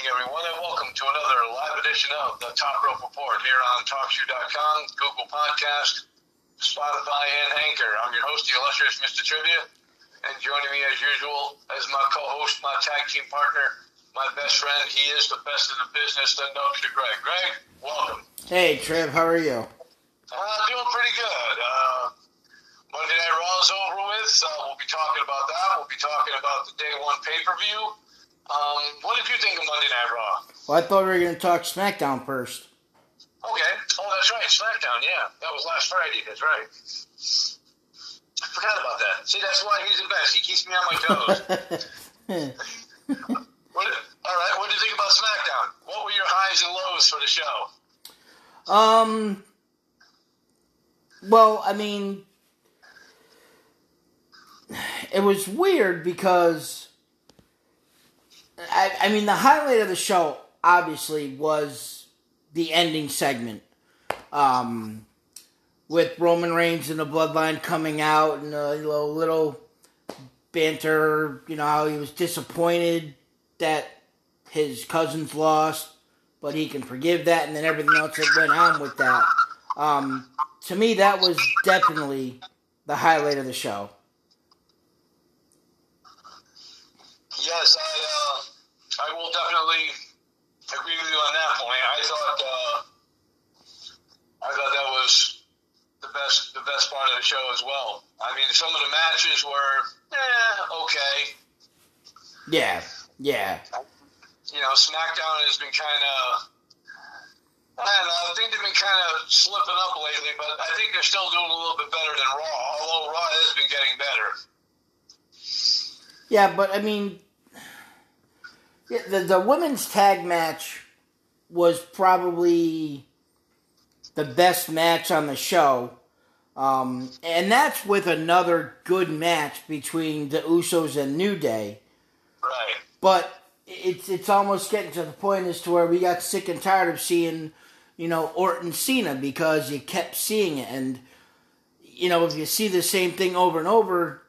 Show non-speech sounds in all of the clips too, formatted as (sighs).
evening, everyone, and welcome to another live edition of the Top Rope Report here on TalkShoe.com, Google Podcast, Spotify, and Anchor. I'm your host, the illustrious Mr. Trivia, and joining me as usual as my co-host, my tag team partner, my best friend. He is the best in the business, the Dr. Greg. Greg, welcome. Hey, Trev, how are you? Uh, doing pretty good. Uh, Monday Night Raw is over with. Uh, we'll be talking about that. We'll be talking about the day one pay-per-view. Um, what did you think of Monday Night Raw? Well, I thought we were going to talk SmackDown first. Okay. Oh, that's right. SmackDown. Yeah, that was last Friday. That's right. I forgot about that. See, that's why he's the best. He keeps me on my toes. (laughs) (laughs) what, all right. What did you think about SmackDown? What were your highs and lows for the show? um. Well, I mean, (sighs) it was weird because I, I mean the highlight of the show obviously was the ending segment. Um, with Roman Reigns and the Bloodline coming out and a little, little banter, you know, how he was disappointed that his cousins lost, but he can forgive that, and then everything else that went on with that. Um, to me, that was definitely the highlight of the show. Yes, I will definitely agree with you on that point. I thought uh, I thought that was the best the best part of the show as well. I mean, some of the matches were eh, okay. Yeah, yeah. You know, SmackDown has been kind of. I don't know. I think they've been kind of slipping up lately, but I think they're still doing a little bit better than Raw. Although Raw has been getting better. Yeah, but I mean, yeah, the the women's tag match was probably the best match on the show, um, and that's with another good match between the Usos and New Day. Right. But it's it's almost getting to the point as to where we got sick and tired of seeing, you know, Orton Cena because you kept seeing it, and you know if you see the same thing over and over,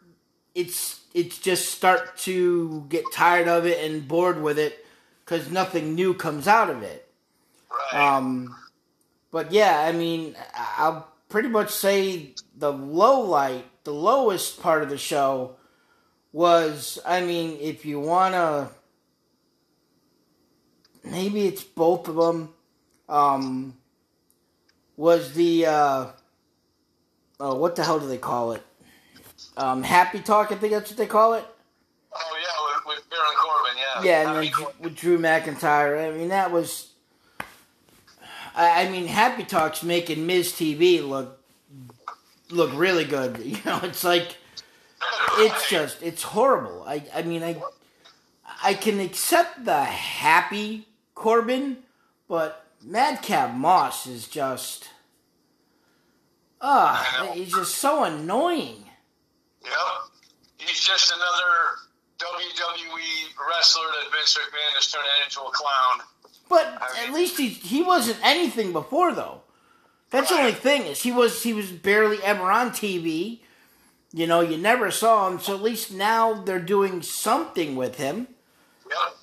it's it's just start to get tired of it and bored with it because nothing new comes out of it. Right. Um, but yeah, I mean, I'll pretty much say the low light, the lowest part of the show was, I mean, if you wanna, maybe it's both of them. Um, was the uh, oh, what the hell do they call it? Um, happy talk, I think that's what they call it. oh yeah, with, with Baron Corbin. Yeah. Yeah, and then with Drew McIntyre. I mean, that was. I, I mean, Happy Talk's making Miz TV look look really good. (laughs) You know, it's like (laughs) it's just it's horrible. I I mean, I I can accept the happy Corbin, but Madcap Moss is just. Ah, he's just so annoying. Yep. He's just another WWE wrestler that Vince McMahon has turned into a clown. But at least he he wasn't anything before though. That's the only thing is he was he was barely ever on TV. You know, you never saw him, so at least now they're doing something with him. Yep.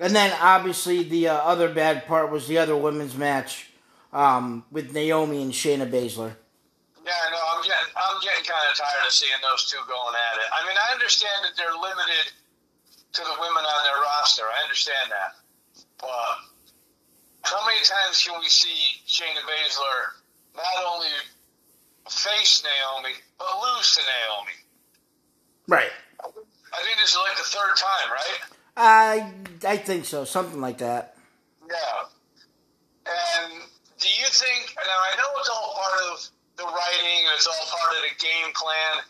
And then obviously the uh, other bad part was the other women's match um, with Naomi and Shayna Baszler. Yeah, no, I'm getting I'm getting kind of tired of seeing those two going at it. I mean, I understand that they're limited to the women on their roster. I understand that, but how many times can we see Shayna Baszler not only face Naomi but lose to Naomi? Right. I think this is like the third time, right? I I think so, something like that. Yeah. And do you think? Now I know it's all part of the writing and it's all part of the game plan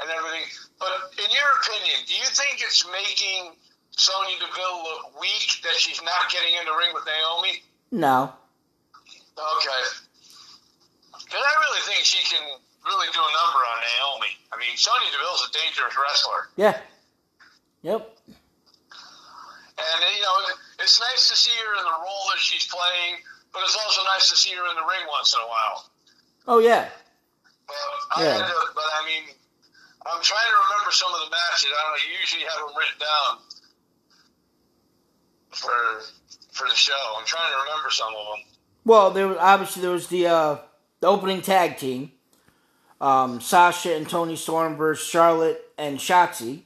and everything, but in your opinion, do you think it's making Sonya Deville look weak that she's not getting in the ring with Naomi? No. Okay. Because I really think she can really do a number on Naomi. I mean, Sonya Deville's a dangerous wrestler. Yeah. Yep. And, you know, it's nice to see her in the role that she's playing, but it's also nice to see her in the ring once in a while. Oh yeah. But I Yeah. had to, but I mean, I'm trying to remember some of the matches. I don't know. You usually have them written down. for for the show? I'm trying to remember some of them. Well, there was obviously there was the uh, the opening tag team, um, Sasha and Toni Storm versus Charlotte and Shotzi,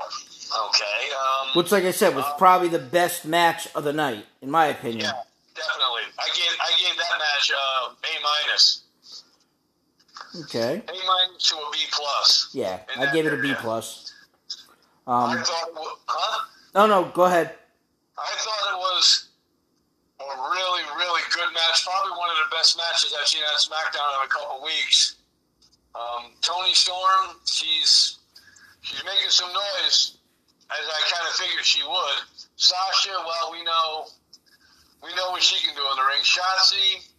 Okay. Um, which, like I said, was probably the best match of the night, in my opinion. yeah, definitely. I gave I gave that A minus. Okay. A minus to a B plus. Yeah, I gave it a B area. plus. I Um, thought, it huh? no, no, go ahead. I thought it was a really, really good match. Probably one of the best matches I've seen on SmackDown in a couple weeks. Um, Toni Storm, she's she's making some noise, as I kind of figured she would. Sasha, well, we know we know what she can do in the ring. Shotzi,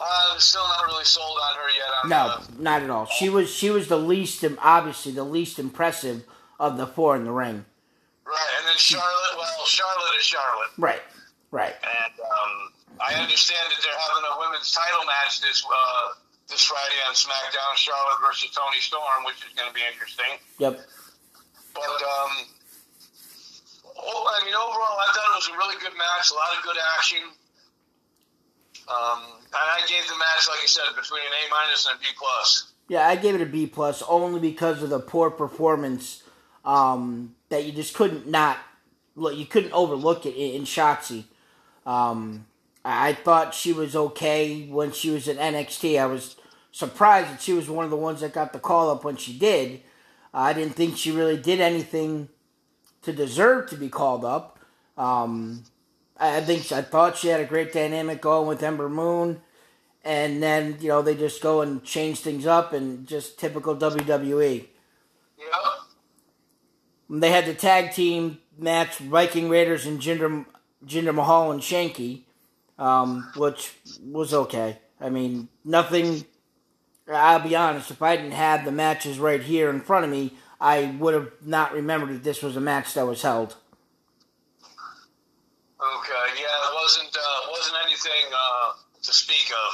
I'm still not really sold on her yet. No, not at all. She was she was the least, obviously the least impressive of the four in the ring. right, and then Charlotte. Well, Charlotte is Charlotte. Right, right. And um, I understand that they're having a women's title match this uh, this Friday on SmackDown, Charlotte versus Toni Storm, which is going to be interesting. Yep. But um, oh, I mean, overall, I thought it was a really good match, a lot of good action. Um, and I gave the match, like I said, between an A minus and a B plus. Yeah, I gave it a B plus only because of the poor performance um, that you just couldn't not look. You couldn't overlook it in, in Shotzi. Um, I thought she was okay when she was at NXT. I was surprised that she was one of the ones that got the call up when she did. I didn't think she really did anything to deserve to be called up. Um, I think I thought she had a great dynamic going with Ember Moon and then you know they just go and change things up and just typical WWE. Yeah. They had the tag team match Viking Raiders and Jinder Jinder Mahal and Shanky, um, which was okay. I mean, nothing. I'll be honest. If I didn't have the matches right here in front of me, I would have not remembered that this was a match that was held. Okay. Yeah, it wasn't uh, wasn't anything uh, to speak of.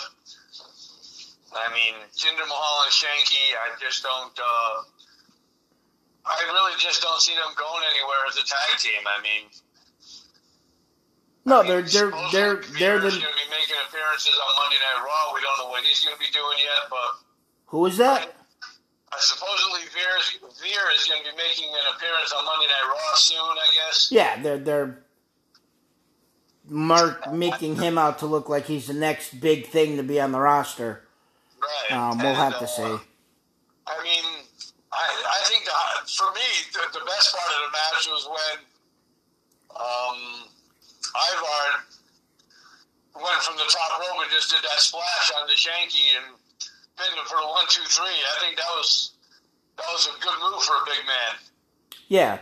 I mean, Jinder Mahal and Shanky, I just don't. Uh, I really just don't see them going anywhere as a tag team. I mean, No, they're they're they're they're Veer's the going to be making appearances on Monday Night Raw. We don't know what he's going to be doing yet, but who is that? I, supposedly Veer is, Veer is going to be making an appearance on Monday Night Raw soon. I guess. Yeah, they're they're mark making him out to look like he's the next big thing to be on the roster. Right. Um, we'll And, have to uh, see. I mean, I, I think the, for me, the, the best part of the match was when um, Ivar went from the top rope and just did that splash on the Shanky and pinned him for the one, two, three. I think that was that was a good move for a big man. Yeah.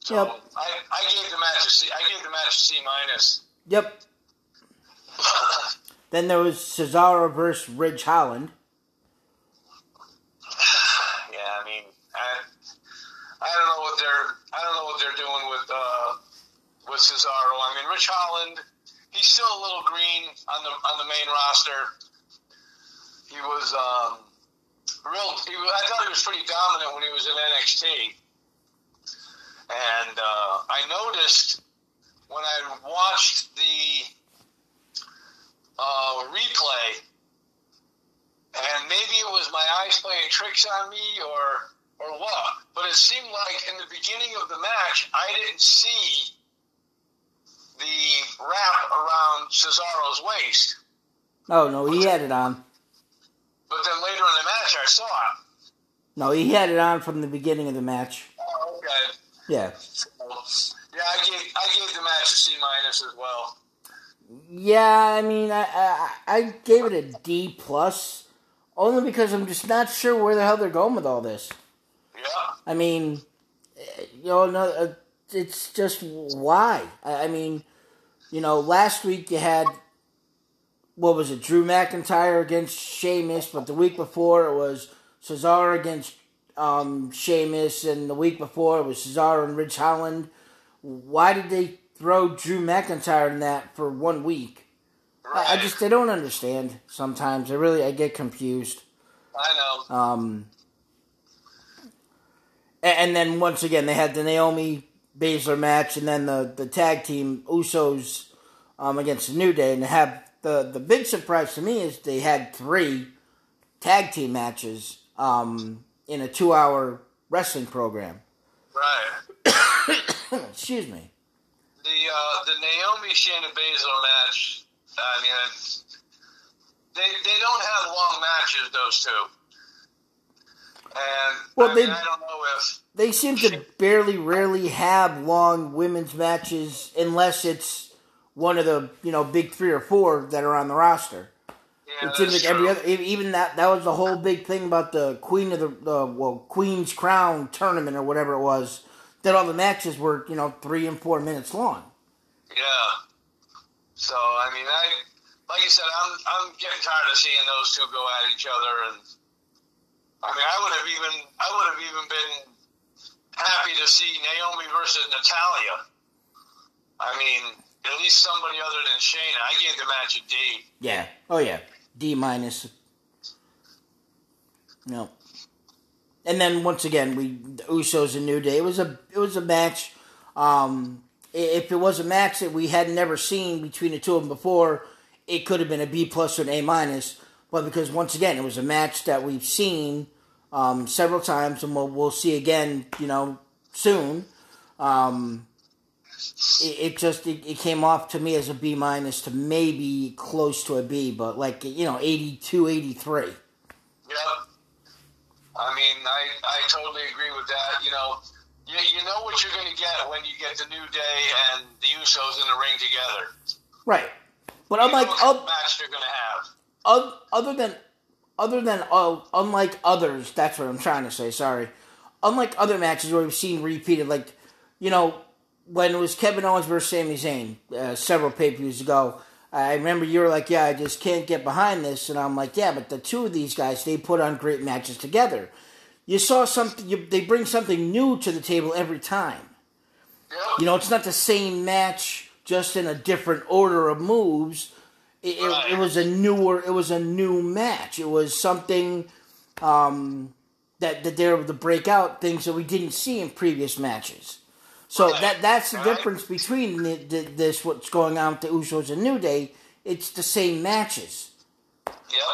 So Yep. I, I gave the match a C. I gave the match a C minus. Yep. Then there was Cesaro versus Ridge Holland. Yeah, I mean, I, I don't know what they're I don't know what they're doing with uh, with Cesaro. I mean, Ridge Holland, he's still a little green on the on the main roster. He was um, real. He, I thought he was pretty dominant when he was in NXT, and uh, I noticed when I watched the uh, replay and maybe it was my eyes playing tricks on me or or what. But it seemed like in the beginning of the match, I didn't see the wrap around Cesaro's waist. Oh no, he had it on. But then later in the match, I saw it. No, he had it on from the beginning of the match. Oh, okay. Yeah. Yeah, I gave I gave the match a C minus as well. Yeah, I mean, I, I I gave it a D plus, only because I'm just not sure where the hell they're going with all this. Yeah. I mean, eh, you know, no, uh, it's just why. I I mean, you know, last week you had what was it, Drew McIntyre against Sheamus, but the week before it was Cesaro against um, Sheamus, and the week before it was Cesaro and Ridge Holland. Why did they throw Drew McIntyre in that for one week? I, I just I don't understand. Sometimes I really I get confused. I know. Um, and then once again, they had the Naomi Baszler match, and then the the tag team Usos um, against the New Day, and have the the big surprise to me is they had three tag team matches um, in a two hour wrestling program. Right. (coughs) Excuse me. The uh, the Naomi Shayna Baszler match. I mean, they they don't have long matches. Those two. And Well, I, they- mean, I don't know if They seem to barely, rarely have long women's matches unless it's one of the you know big three or four that are on the roster. yeah, it seems like every other, even that that was the whole big thing about the Queen of the, the well Queen's Crown tournament or whatever it was. That all the matches were you know three and four minutes long. Yeah. So I mean, I like you said, I'm I'm getting tired of seeing those two go at each other, and I mean, I would have even I would have even been happy to see Naomi versus Natalya. I mean, at least somebody other than Shayna. I gave the match a D. Yeah. Oh yeah. D minus. No. And then once again, we the Usos and New Day. It was a it was a match. Um, if it was a match that we had never seen between the two of them before, it could have been a B plus or an A minus. But because once again, it was a match that we've seen um, several times, and we'll we'll see again. You know, soon. Um, it, it just it, it came off to me as a B minus to maybe close to a B, but like you know 82, 83. Yep. I mean, I, I totally agree with that. You know, you, you know what you're going to get when you get the New Day and the Usos in the ring together. Right. But You unlike what match they're going to have. other than other than uh, unlike others, that's what I'm trying to say. Sorry. Unlike other matches where we've seen repeated, like you know when it was Kevin Owens versus Sami Zayn uh, several pay per views ago. I remember you were like, "Yeah, I just can't get behind this," and I'm like, "Yeah, but the two of these guys, they put on great matches together. You saw something. You, they bring something new to the table every time. You know, it's not the same match, just in a different order of moves. It, it, it was a newer, it was a new match. It was something um, that that they're able to break out things that we didn't see in previous matches. So Right. that that's the Right. difference between the, the, this what's going on with the Usos and New Day. It's the same matches. Yep.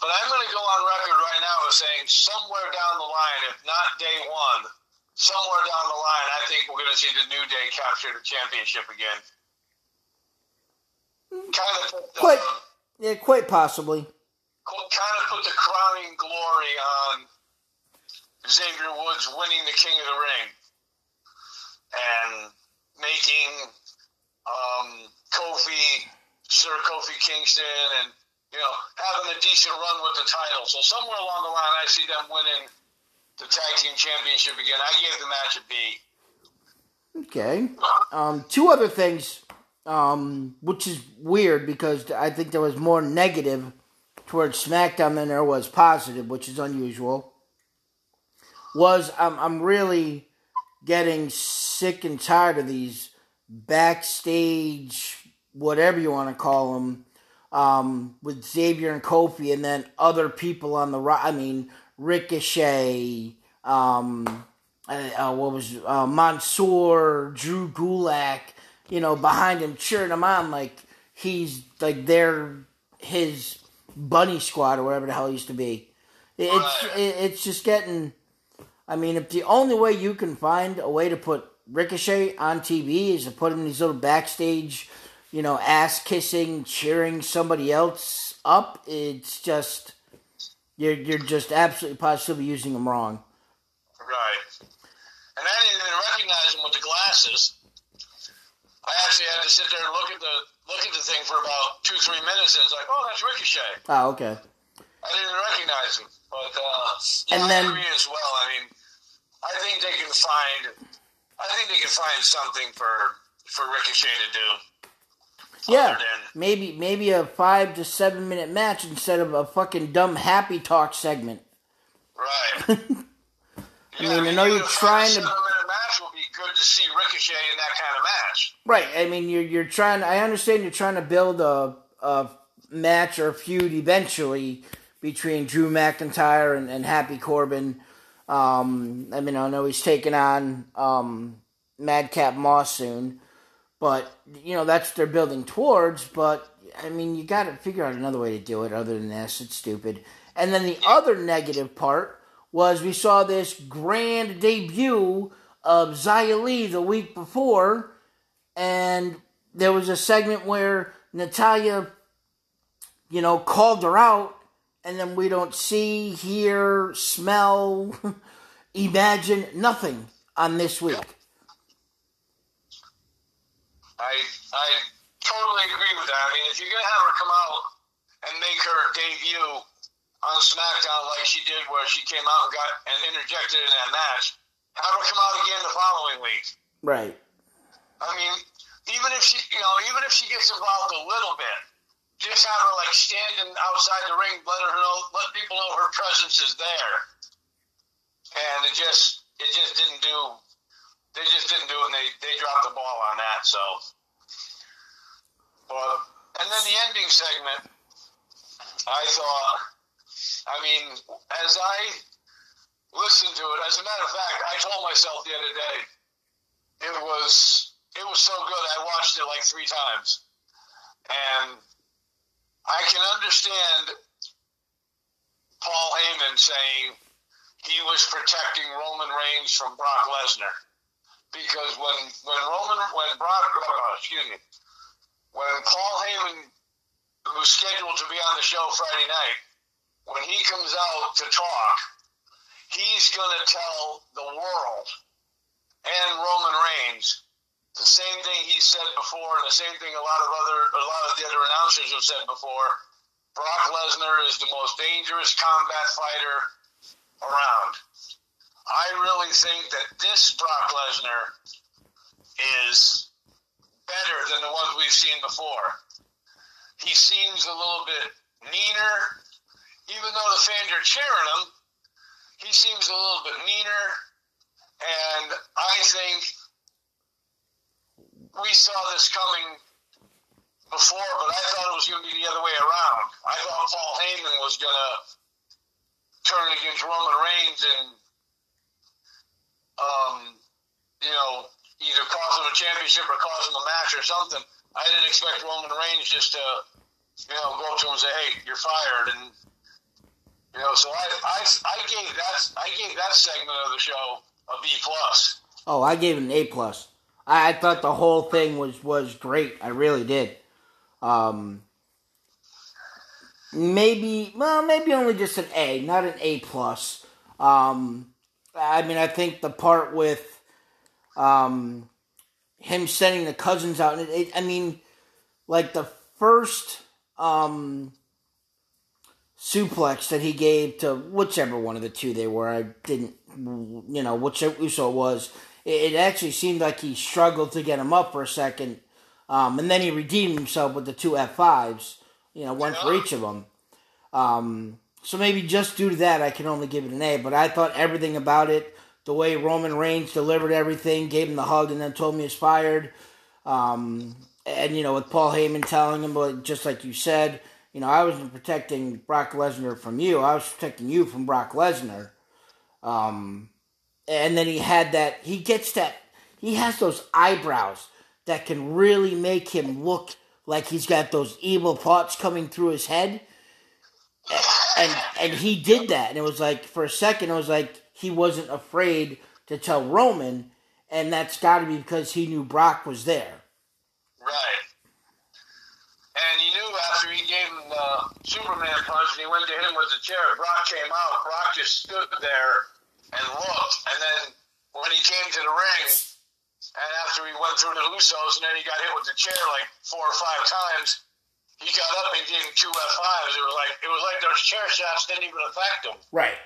But I'm going to go on record right now as saying somewhere down the line, if not day one, somewhere down the line, I think we're going to see the New Day capture the championship again. Kind of put the, Quite, yeah, quite possibly. kind of put the crowning glory on Xavier Woods winning the King of the Ring and making um, Kofi, Sir Kofi Kingston, and you know having a decent run with the title. So somewhere along the line, I see them winning the tag team championship again. I gave the match a B. Okay. Um, two other things, um, which is weird because I think there was more negative towards SmackDown than there was positive, which is unusual. Was I'm I'm really getting sick and tired of these backstage, whatever you want to call them, um, with Xavier and Kofi, and then other people on the right. I mean, Ricochet. Um, uh, uh, what was uh, Mansoor, Drew Gulak, you know, behind him cheering him on like he's like they're his bunny squad or whatever the hell used to be. It's it's just getting. I mean, if the only way you can find a way to put Ricochet on TV is to put him in these little backstage, you know, ass kissing, cheering somebody else up, it's just you're you're just absolutely positively using him wrong. Right. And I didn't even recognize him with the glasses. I actually had to sit there and look at the look at the thing for about two, three minutes, and it's like, oh, that's Ricochet. Oh, okay. I didn't recognize him, but uh, And then- I agree as well. I mean, I think they can find, I think they can find something for for Ricochet to do. Yeah, maybe maybe a five to seven minute match instead of a fucking dumb happy talk segment. Right. (laughs) I mean, I know you're trying to- Seven minute match will be good to see Ricochet in that kind of match. Right. I mean, you're you're trying. I understand you're trying to build a a match or a feud eventually between Drew McIntyre and, and Happy Corbin. Um, I mean, I know he's taking on um, Madcap Moss soon. But you know that's what they're building towards. But I mean, you got to figure out another way to do it other than this. It's stupid. And then the other negative part was we saw this grand debut of Xia Li the week before, and there was a segment where Natalya, you know, called her out, and then we don't see, hear, smell, (laughs) imagine nothing on this week. I I totally agree with that. I mean, if you're gonna have her come out and make her debut on SmackDown like she did, where she came out and got and interjected in that match, have her come out again the following week. Right. I mean, even if she, you know, even if she gets involved a little bit, just have her like standing outside the ring, let her know, let people know her presence is there. And it just, it just didn't do. They just didn't do it. and They they dropped the ball on that. So, but and then the ending segment, I thought. I mean, as I listened to it, as a matter of fact, I told myself the other day, it was it was so good. I watched it like three times, and I can understand Paul Heyman saying he was protecting Roman Reigns from Brock Lesnar. Because when when Roman when Brock uh, excuse me when Paul Heyman who's scheduled to be on the show Friday night when he comes out to talk he's going to tell the world and Roman Reigns the same thing he said before and the same thing a lot of other a lot of the other announcers have said before Brock Lesnar is the most dangerous combat fighter around I really think that this Brock Lesnar is better than the ones we've seen before. He seems a little bit meaner, even though the fans are cheering him. He seems a little bit meaner, and I think we saw this coming before, but I thought it was going to be the other way around. I thought Paul Heyman was going to turn against Roman Reigns and um, you know, either cause him a championship or cause him a match or something. I didn't expect Roman Reigns just to, you know, go up to him and say, "Hey, you're fired," and you know, so I, I, I gave that, I gave that segment of the show a B plus. Oh, I gave it an A plus. I, I thought the whole thing was was great. I really did. Um, maybe, well, maybe only just an A, not an A plus. Um, I mean, I think the part with um, him sending the cousins out, it, it, I mean, like the first um, suplex that he gave to whichever one of the two they were, I didn't, you know, whichever Uso was, it, actually seemed like he struggled to get him up for a second. Um, and then he redeemed himself with the two F5s, you know, one for each of them. Um, so maybe just due to that, I can only give it an A. But I thought everything about it, the way Roman Reigns delivered everything, gave him the hug, and then told me he's fired. Um, and you know, with Paul Heyman telling him, but just like you said, you know, I wasn't protecting Brock Lesnar from you. I was protecting you from Brock Lesnar. Um, and then he had that. He gets that. He has those eyebrows that can really make him look like he's got those evil thoughts coming through his head and and he did that, and it was like for a second, it was like he wasn't afraid to tell Roman, and that's got to be because he knew Brock was there. Right. And he knew after he gave him the Superman punch, and he went to him with the chair. Brock came out. Brock just stood there and looked, and then when he came to the ring, and after he went through the Usos, and then he got hit with the chair like four or five times he got up and gave him two F fives. It was like it was like those chair shots didn't even affect him. Right.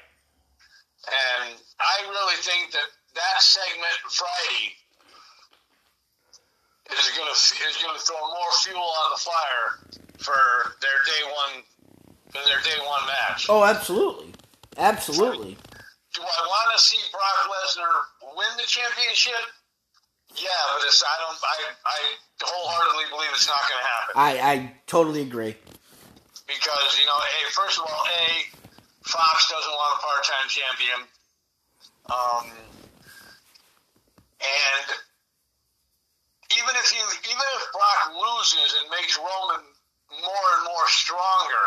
And I really think that that segment Friday is going to is going to throw more fuel on the fire for their day one for their day one match. Oh, absolutely, absolutely do I want to see Brock Lesnar win the championship? Yeah, but it's I don't I I wholeheartedly believe it's not going to happen. I I totally agree. Because you know, a first of all, a Fox doesn't want a part-time champion, um, and even if he even if Brock loses and makes Roman more and more stronger,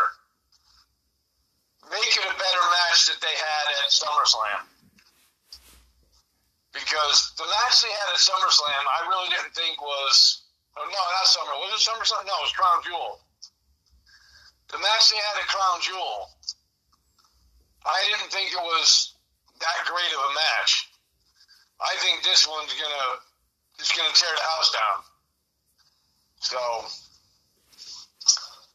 Make it a better match that they had at SummerSlam. Because the match they had at SummerSlam, I really didn't think was. Oh, no, not Summer. Was it SummerSlam? No, it was Crown Jewel. The match they had at Crown Jewel, I didn't think it was that great of a match. I think this one's gonna is gonna tear the house down. So,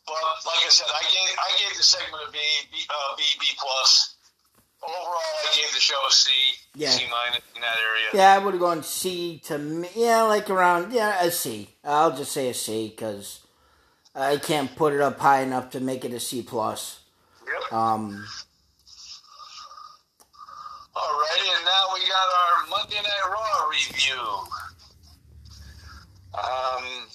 but like I said, I gave I gave the segment a B, B, uh, B, B plus. Overall, I gave the show a C, Yeah. C minus in that area. Yeah, I would have gone C to me. Yeah, like around yeah a C. I'll just say a C because I can't put it up high enough to make it a C plus. Yep. Um, Alrighty, and now we got our Monday Night Raw review. Um,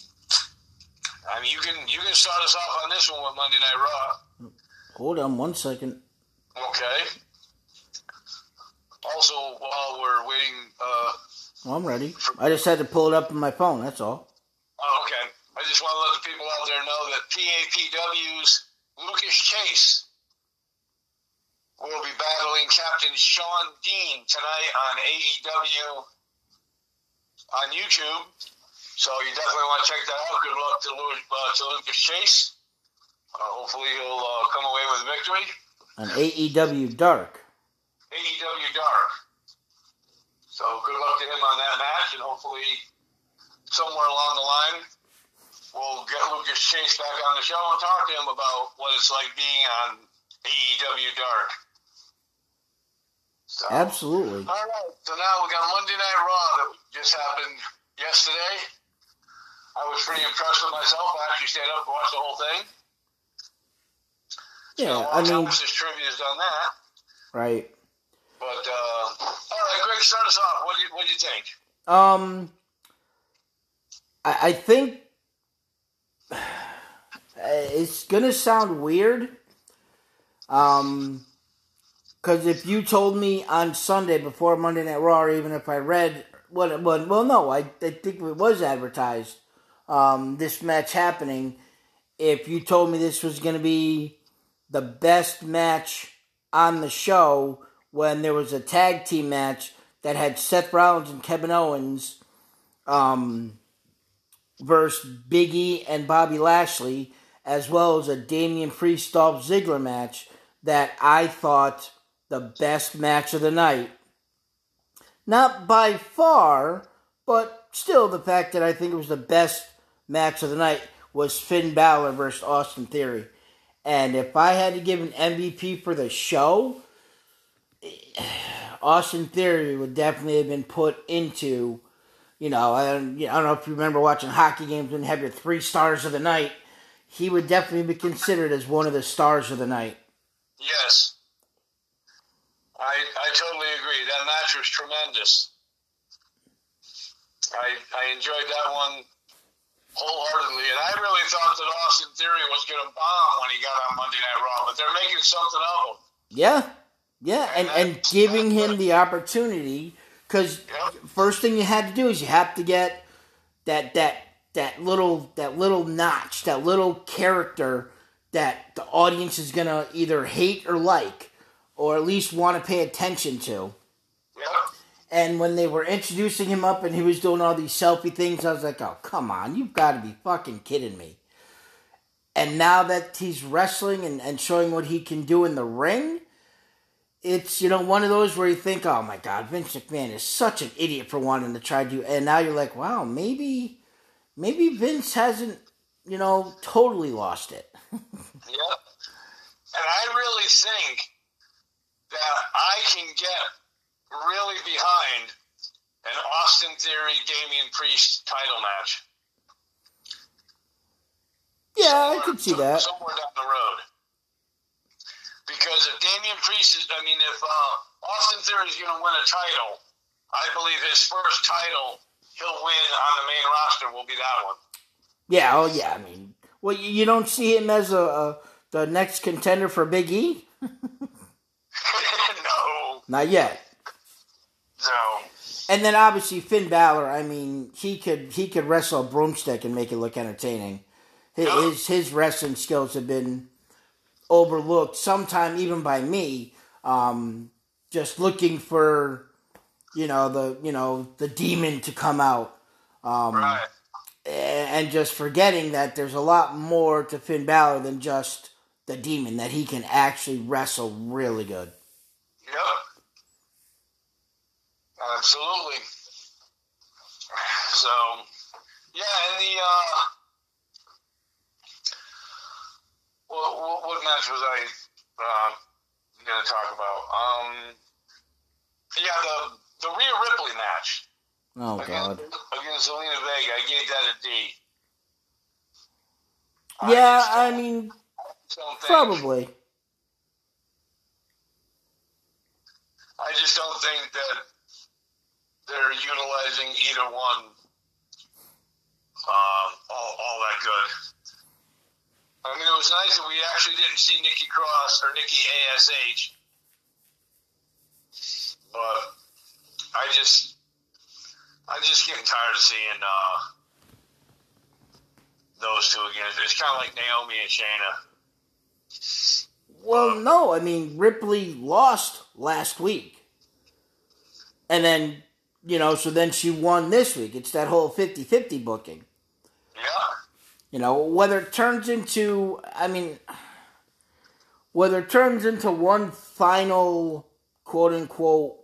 I mean, you can you can start us off on this one with Monday Night Raw. hold on one second. Okay. Also, while we're waiting, uh, Well, I'm ready. I just had to pull it up on my phone. That's all. oh, okay. I just want to let the people out there know that PAPW's Lucas Chase will be battling Captain Shawn Dean tonight on AEW on YouTube. So you definitely want to check that out. Good luck to, uh, to Lucas Chase. Uh, hopefully he'll uh, come away with a victory. On AEW Dark. AEW Dark. So good luck to him on that match, and hopefully somewhere along the line we'll get Lucas Chase back on the show and talk to him about what it's like being on AEW Dark. So, Absolutely. all right, so now we got Monday Night Raw that just happened yesterday. I was pretty impressed with myself. I actually stayed up and watched the whole thing. Yeah, So, I mean, Thomas's Trivia's done that. right. But, uh, all right, Greg, start us off. What do you, what do you think? Um, I, I think (sighs) it's gonna sound weird. Um, because if you told me on Sunday before Monday Night Raw, or even if I read what, what well, no, I, I think it was advertised. Um, this match happening. If you told me this was gonna be the best match on the show when there was a tag team match that had Seth Rollins and Kevin Owens um, versus Big E and Bobby Lashley, as well as a Damian Priest Dolph Ziggler match that I thought the best match of the night. Not by far, but still the fact that I think it was the best match of the night was Finn Balor versus Austin Theory. And if I had to give an MVP for the show, (sighs) Austin Theory would definitely have been put into, you know, I don't, I don't know if you remember watching hockey games you have your three stars of the night. He would definitely be considered as one of the stars of the night. Yes. I I totally agree. That match was tremendous. I I enjoyed that one wholeheartedly, and I really thought that Austin Theory was going to bomb when he got on Monday Night Raw, but they're making something of him. Yeah, yeah, and and giving him the opportunity because Yep. first thing you had to do is you have to get that that that little that little notch, that little character that the audience is gonna either hate or like, or at least want to pay attention to. Yep. And when they were introducing him up and he was doing all these selfie things, I was like, oh, come on, you've got to be fucking kidding me. And now that he's wrestling and, and showing what he can do in the ring, it's, you know, one of those where you think, oh my God, Vince McMahon is such an idiot for wanting to try to. And now you're like, wow, maybe, maybe Vince hasn't, you know, totally lost it. (laughs) Yep. And I really think that I can get really behind an Austin Theory Damian Priest title match. Yeah, I could see that. Somewhere down the road. Because if Damian Priest is, I mean, if uh, Austin Theory is going to win a title, I believe his first title he'll win on the main roster will be that one. Yeah, oh yeah. I mean, well, you you don't see him as a, a the next contender for Big E. (laughs) (laughs) no, Not yet. No. And then obviously Finn Balor. I mean, he could he could wrestle a broomstick and make it look entertaining. his his wrestling skills have been overlooked. Sometime even by me, um, just looking for you know the you know the demon to come out. Um, Right. and just forgetting that there's a lot more to Finn Balor than just the demon, that he can actually wrestle really good. Yep. Absolutely. So, yeah, and the uh, what, what, what match was I uh, going to talk about? Um, yeah, the the Rhea Ripley match Oh against, God. against Zelina Vega. I gave that a D. Yeah, just I mean, probably. I just don't think that they're utilizing either one um, all, all that good. I mean, it was nice that we actually didn't see Nikki Cross or Nikki ASH, but I just, I'm just getting tired of seeing uh, those two again. It's kind of like Naomi and Shayna. Well, no, I mean Ripley lost last week, and then you know, so then she won this week. It's that whole 50-50 booking. Yeah, You know, whether it turns into, I mean, whether it turns into one final quote unquote,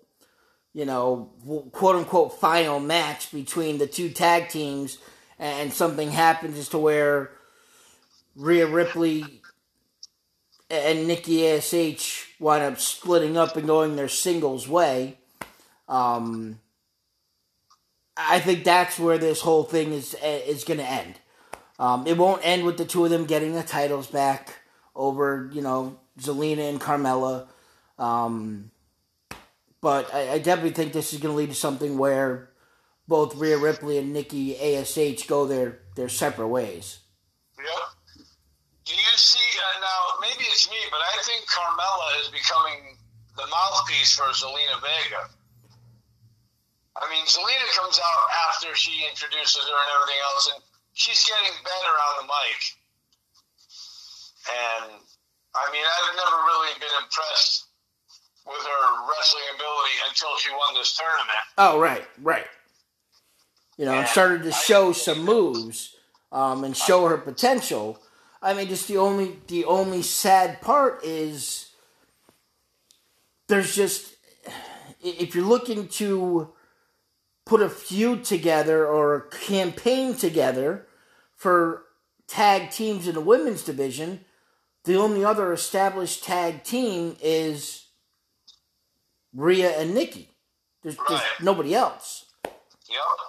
you know, quote unquote final match between the two tag teams and something happens as to where Rhea Ripley and Nikki ASH wind up splitting up and going their singles way. Um, I think that's where this whole thing is is going to end. Um, it won't end with the two of them getting the titles back over, you know, Zelina and Carmella. Um, but I, I definitely think this is going to lead to something where both Rhea Ripley and Nikki ASH go their, their separate ways. Yep. Do you see uh, now? Maybe it's me, but I think Carmella is becoming the mouthpiece for Zelina Vega. I mean, Zelina comes out after she introduces her and everything else, and she's getting better on the mic. And I mean, I've never really been impressed with her wrestling ability until she won this tournament. Oh, right, right. You know, and started to show some moves um, and show her potential. I mean, just the only the only sad part is there's just if you're looking to put a feud together or a campaign together for tag teams in the women's division, the only other established tag team is Rhea and Nikki. There's, there's nobody else. Yep.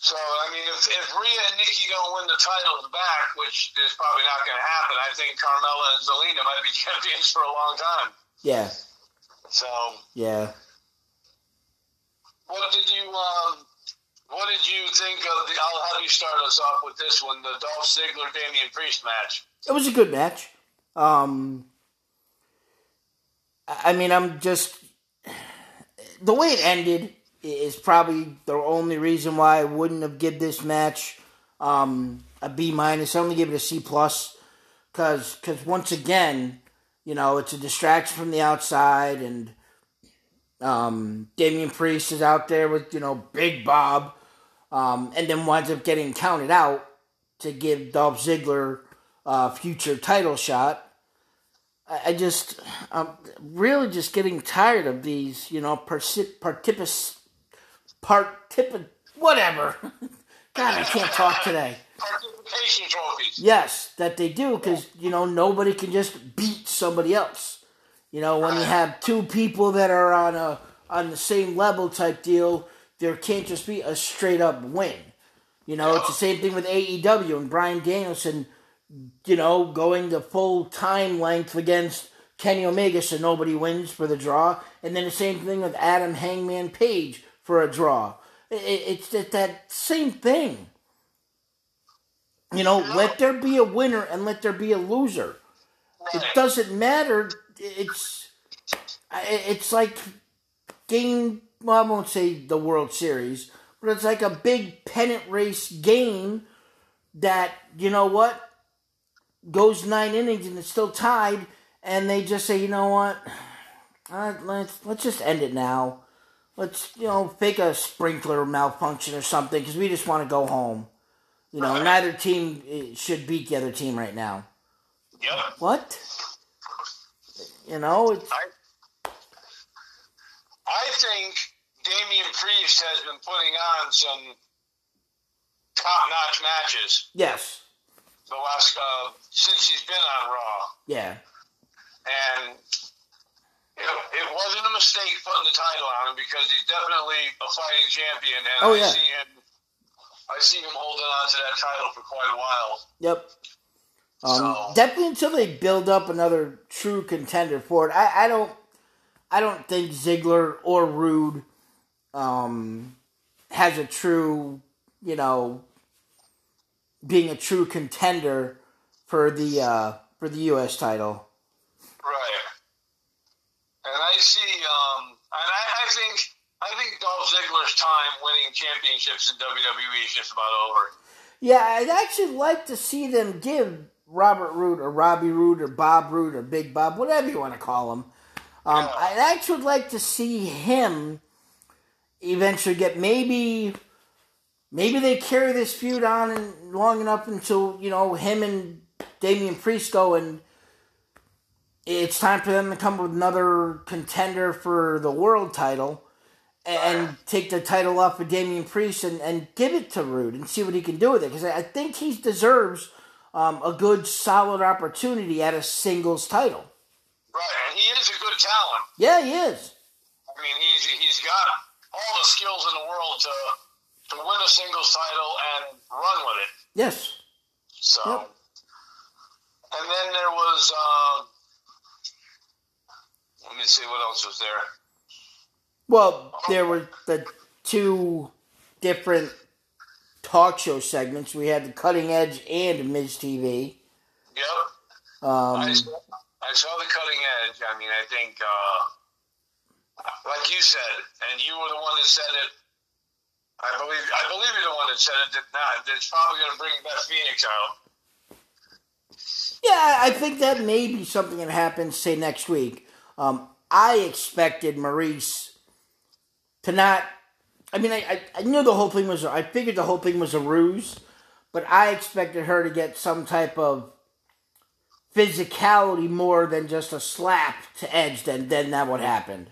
So I mean, if, if Rhea and Nikki don't win the titles back, which is probably not going to happen, I think Carmella and Zelina might be (laughs) champions for a long time. Yeah, So, yeah. What did you um, what did you think of the? I'll have you start us off with this one, the Dolph Ziggler Damian Priest match. It was a good match. Um, I mean, I'm just the way it ended is probably the only reason why I wouldn't have give this match um, a B minus. I only give it a C plus because because once again, you know, it's a distraction from the outside, and um, Damian Priest is out there with you know Big Bob, um, and then winds up getting counted out to give Dolph Ziggler a future title shot. I, I just, I'm really just getting tired of these, you know, particip, partipus, partip, whatever. (laughs) God, I can't talk today. Participation trophies. Yes, that they do because you know nobody can just beat somebody else. You know when you ah. have two people that are on a on the same level type deal, there can't just be a straight up win. You know it's the same thing with AEW and Bryan Danielson. You know going the full time length against Kenny Omega so nobody wins for the draw, and then the same thing with Adam Hangman Page for a draw. It, it's that that same thing. You know, let there be a winner and let there be a loser. It doesn't matter. It's it's like game. Well, I won't say the World Series, but it's like a big pennant race game that you know what goes nine innings and it's still tied, and they just say, you know what, uh, let's let's just end it now. Let's you know fake a sprinkler malfunction or something because we just want to go home. You know, neither team eh, should beat the other team right now. Yep. What? You know, it's I I think Damian Priest has been putting on some top notch matches yes, the last uh, since he's been on Raw, yeah, and it, it wasn't a mistake putting the title on him because he's definitely a fighting champion, and Oh, I yeah. see him. I see him holding on to that title for quite a while. yep. Um, So- definitely until they build up another true contender for it. I, I don't, I don't think Ziggler or Roode, um, has a true, you know, being a true contender for the uh, for the U.S. title. Right. And I see, um, and I, I think, I think Dolph Ziggler's time winning championships in WWE is just about over. Yeah, I'd actually like to see them give Robert Roode or Robbie Roode or Bob Roode or Big Bob, whatever you want to call him. Um, Yeah. I'd actually like to see him eventually get maybe, maybe they carry this feud on and long enough until you know him and Damian Priest go and it's time for them to come with another contender for the world title and take the title off of Damian Priest and, and give it to Roode and see what he can do with it because I I think he deserves um, a good solid opportunity at a singles title. Right. And he is a good talent. Yeah, he is. I mean, he's he's got all the skills in the world to to win a singles title and run with it. Yes. So, Yep. and then there was, uh, let me see what else was there. Well, there were the two different talk show segments. We had the Cutting Edge and Miz TV. Yep. Um, I, saw, I saw the cutting edge. I mean, I think, uh, like you said, and you were the one that said it. I believe I believe you're the one that said it. That not It's probably going to bring Beth Phoenix out. Yeah, I think that may be something that happens, say, next week. Um, I expected Maryse to not. I mean, I, I, I knew the whole thing was. I figured the whole thing was a ruse, but I expected her to get some type of physicality more than just a slap to Edge. Then, then that what happened.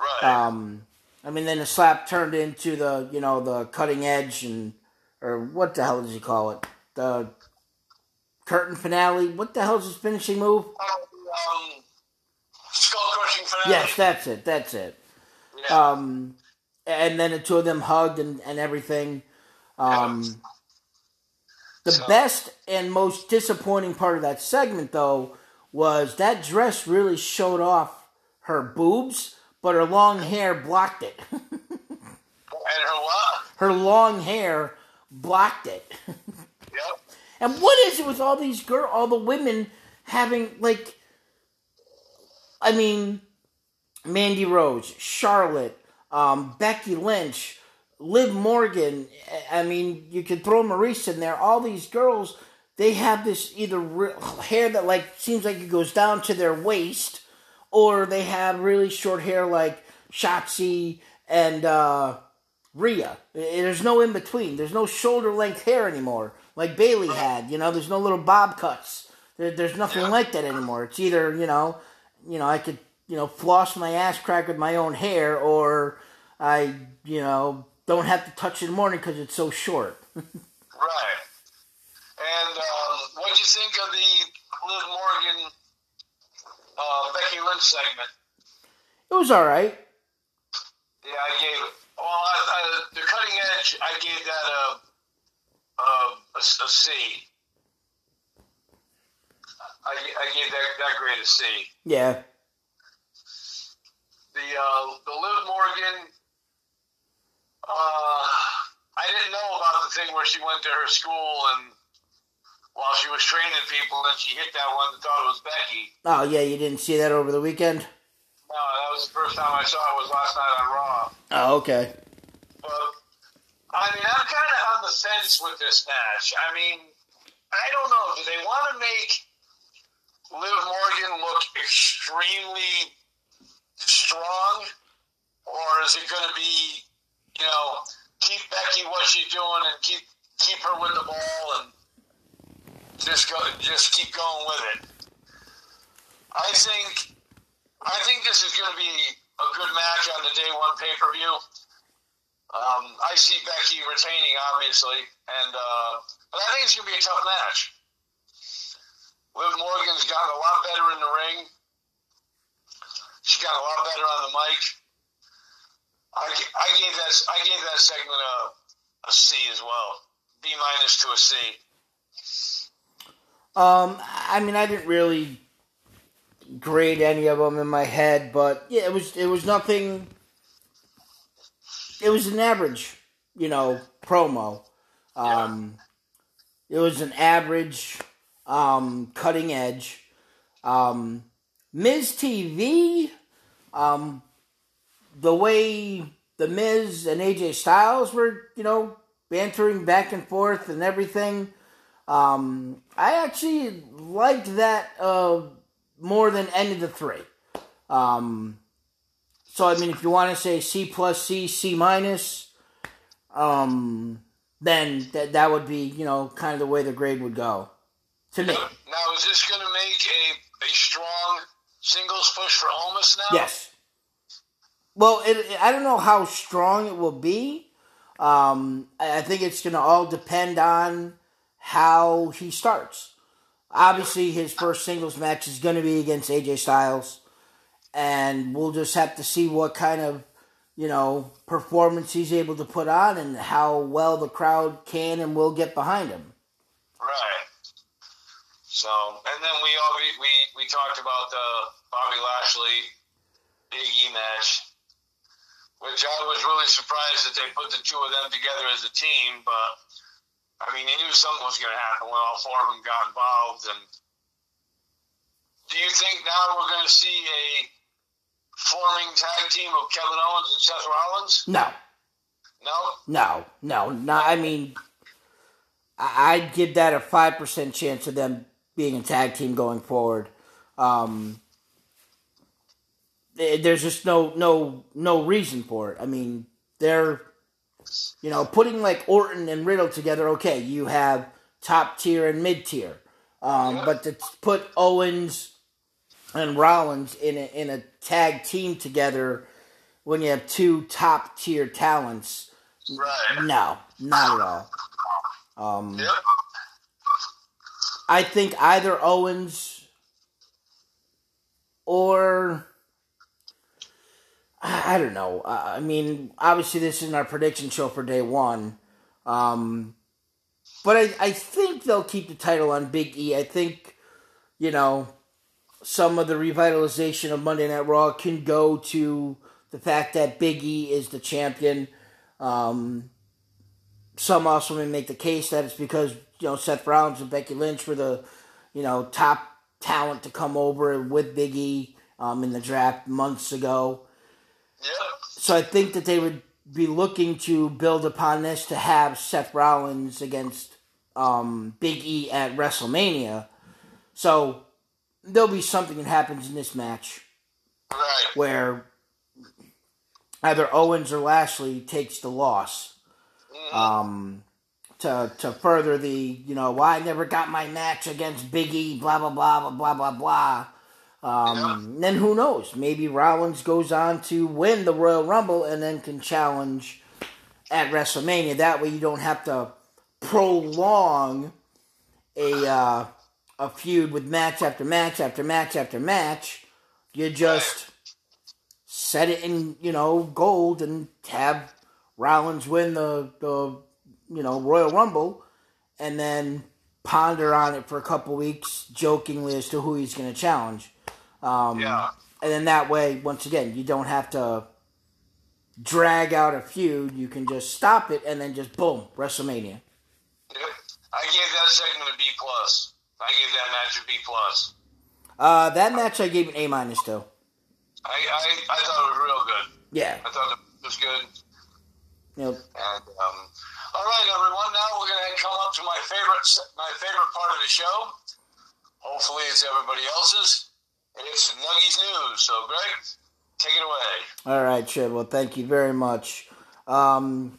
Right. Um, I mean, then the slap turned into the you know the cutting edge and or what the hell did you call it? The curtain finale. What the hell is his finishing move? um, skull crushing finale. Yes, that's it. That's it. Yeah. Um, and then the two of them hugged and, and everything. Um, the So- best and most disappointing part of that segment, though, was that dress really showed off her boobs, but her long hair blocked it. (laughs) and her what? her long hair blocked it. (laughs) Yep. And what is it with all these girl, all the women having like, I mean, Mandy Rose, Charlotte, um, Becky Lynch, Liv Morgan. I mean, you could throw Maryse in there. All these girls, they have this either re- hair that like seems like it goes down to their waist, or they have really short hair like Shotzi and uh, Rhea. There's no in between. There's no shoulder length hair anymore like Bayley had. You know, there's no little bob cuts. There, there's nothing like that anymore. It's either you know, you know, I could you know floss my ass crack with my own hair, or I you know don't have to touch it in the morning because it's so short. (laughs) Right. And um, what'd you think of the Liv Morgan, uh, Becky Lynch segment? It was all right. Yeah, I gave. Well, I, I, the cutting edge, I gave that a a, a, a C. I, I gave that that grade a C. Yeah, The uh, the Liv Morgan. Uh, I didn't know about the thing where she went to her school and while she was training people, and she hit that one and thought it was Becky. Oh yeah, you didn't see that over the weekend? No, that was the first time I saw it was last night on Raw. Oh okay. But I mean, I'm kind of on the fence with this match. I mean, I don't know. Do they want to make Liv Morgan look extremely strong, or is it going to be, you know, keep Becky what she's doing and keep keep her with the ball and just go, just keep going with it? I think, I think this is going to be a good match on the day one pay per view. Um, I see Becky retaining, obviously, and uh, but I think it's going to be a tough match. Liv Morgan's gotten a lot better in the ring. She got a lot better on the mic. I, I gave that I gave that segment a, a C as well, B minus to a C. Um, I mean, I didn't really grade any of them in my head, but yeah, it was it was nothing. It was an average, you know, promo. Um, yeah. It was an average, um, cutting edge. Um, Miz TV, um, the way the Miz and AJ Styles were, you know, bantering back and forth and everything. Um, I actually liked that uh, more than any of the three. Um, so I mean, if you want to say C plus C, C minus, um, then that that would be you know kind of the way the grade would go to me. Now, is this going to make a a strong singles push for Omos now? Yes. Well, it, I don't know how strong it will be. Um, I think it's going to all depend on how he starts. Obviously, his first singles match is going to be against AJ Styles, and we'll just have to see what kind of you know performance he's able to put on and how well the crowd can and will get behind him. Right. So, and then we all we we, we talked about the Bobby Lashley Big E match which I was really surprised that they put the two of them together as a team. But I mean, they knew something was going to happen when all four of them got involved. And do you think now we're going to see a forming tag team of Kevin Owens and Seth Rollins? No. No. No. No. No. I mean, I'd give that a five percent chance of them being a tag team going forward. Um, there's just no no no reason for it. I mean, they're you know putting like Orton and Riddle together. Okay, you have top tier and mid tier, um, yeah. but to put Owens and Rollins in a, in a tag team together when you have two top tier talents, right. no, not at all. Um, yep. I think either Owens or I don't know. I mean, obviously, this isn't our prediction show for day one. Um, but I, I think they'll keep the title on Big E. I think, you know, some of the revitalization of Monday Night Raw can go to the fact that Big E is the champion. Um, some also may make the case that it's because, you know, Seth Rollins and Becky Lynch were the, you know, top talent to come over with Big E um, in the draft months ago. So I think that they would be looking to build upon this to have Seth Rollins against um, Big E at WrestleMania. So there'll be something that happens in this match right. where either Owens or Lashley takes the loss. Mm-hmm. Um, to to further the you know why well, I never got my match against Big E blah blah blah blah blah blah blah um, yeah. Then who knows? Maybe Rollins goes on to win the Royal Rumble and then can challenge at WrestleMania. That way, you don't have to prolong a uh, a feud with match after match after match after match. You just set it in you know gold and have Rollins win the the you know Royal Rumble, and then ponder on it for a couple weeks, jokingly as to who he's going to challenge. Um, yeah. And then that way, once again, you don't have to drag out a feud. You can just stop it and then just boom, WrestleMania. I gave that segment a B plus. I gave that match a B plus. Uh, that match I gave an A minus to. I, I I thought it was real good. Yeah. I thought it was good. Yep. And um, all right, everyone. Now we're going to come up to my favorite my favorite part of the show. Hopefully, it's everybody else's. It's Nuggies News. So, Greg, take it away. All right, Chad. Well, thank you very much. Um,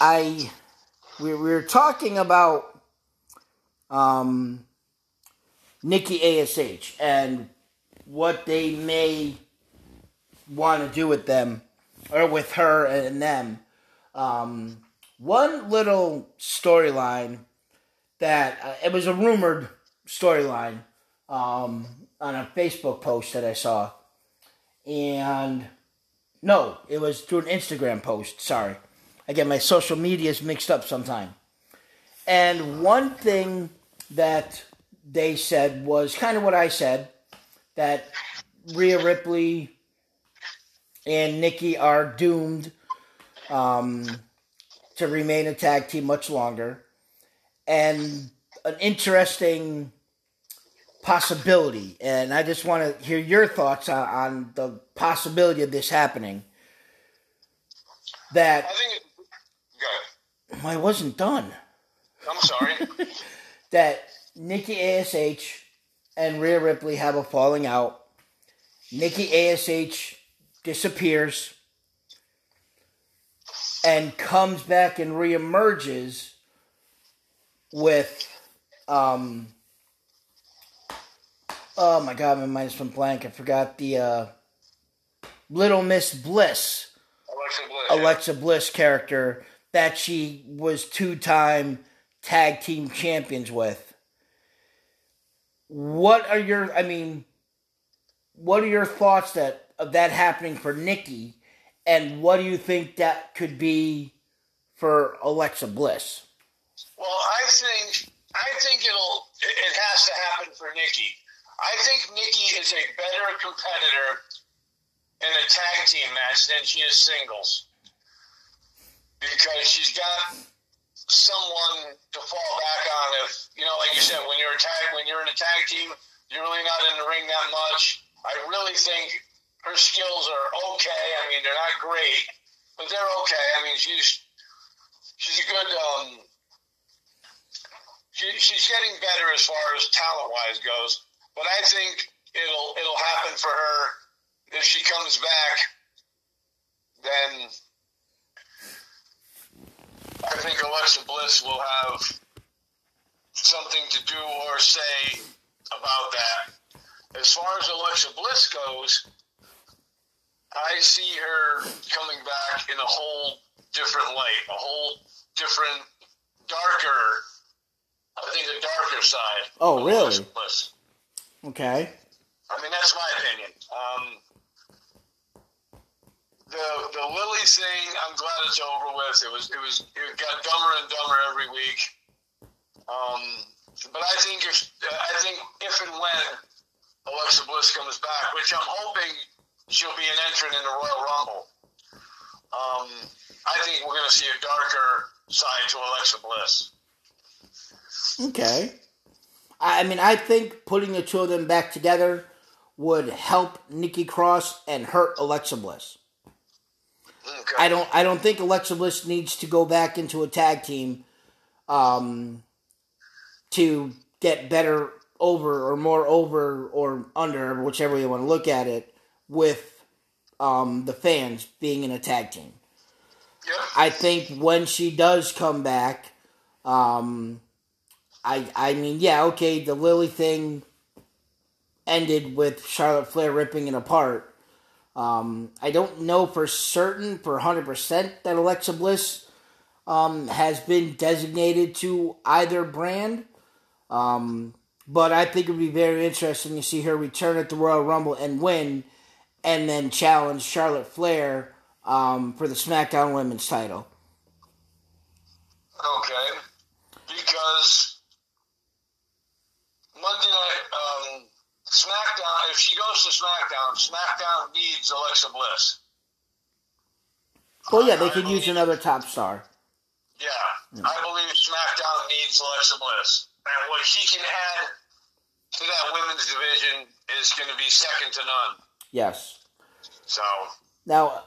I we, we were talking about um, Nikki Ash and what they may want to do with them or with her and them. Um, one little storyline that uh, it was a rumored storyline um, on a Facebook post that I saw, and no, it was through an Instagram post. Sorry, I get my social medias mixed up sometime. And one thing that they said was kind of what I said that Rhea Ripley and Nikki are doomed um, to remain a tag team much longer. And an interesting possibility, and I just want to hear your thoughts on, on the possibility of this happening. That I think. It, I wasn't done. I'm sorry. (laughs) that Nikki Ash and Rhea Ripley have a falling out. Nikki Ash disappears and comes back and reemerges with um oh my god my mind's been blank. I forgot the uh little miss bliss. Alexa Bliss. alexa bliss character that she was two-time tag team champions with. What are your i mean what are your thoughts that of that happening for nikki? And what do you think that could be for alexa bliss? Well, I think I think it'll it, it has to happen for Nikki. I think Nikki is a better competitor in a tag team match than she is singles because she's got someone to fall back on. If you know, like you said, when you're a tag when you're in a tag team, you're really not in the ring that much. I really think her skills are okay. I mean, they're not great, but they're okay. I mean, she's she's a good. Um, she, she's getting better as far as talent wise goes, but I think it'll it'll happen for her if she comes back. Then I think Alexa Bliss will have something to do or say about that. As far as Alexa Bliss goes, I see her coming back in a whole different light, a whole different, darker. I think the darker side. Oh, really? Alexa Bliss. Okay I mean, that's my opinion. Um, the the Lily thing, I'm glad it's over with. It was it was it got dumber and dumber every week. Um, but I think if I think if and when Alexa Bliss comes back, which I'm hoping she'll be an entrant in the Royal Rumble, um, I think we're going to see a darker side to Alexa Bliss. Okay. I mean, I think putting the two of them back together would help Nikki Cross and hurt Alexa Bliss. Okay. I don't. I don't think Alexa Bliss needs to go back into a tag team, um, to get better over or more over or under, whichever you want to look at it, with um, the fans being in a tag team. Yep. I think when she does come back, um, I I mean, yeah, okay, the Lily thing ended with Charlotte Flair ripping it apart. Um, I don't know for certain, for hundred percent, that Alexa Bliss um, has been designated to either brand. Um, but I think it would be very interesting to see her return at the Royal Rumble and win, and then challenge Charlotte Flair um, for the SmackDown Women's title. Okay. Because Monday night, um, SmackDown, if she goes to SmackDown, SmackDown needs Alexa Bliss. Well, yeah, they could use another top star. Yeah, I believe SmackDown needs Alexa Bliss. And what she can add to that women's division is going to be second to none. Yes. So, Now,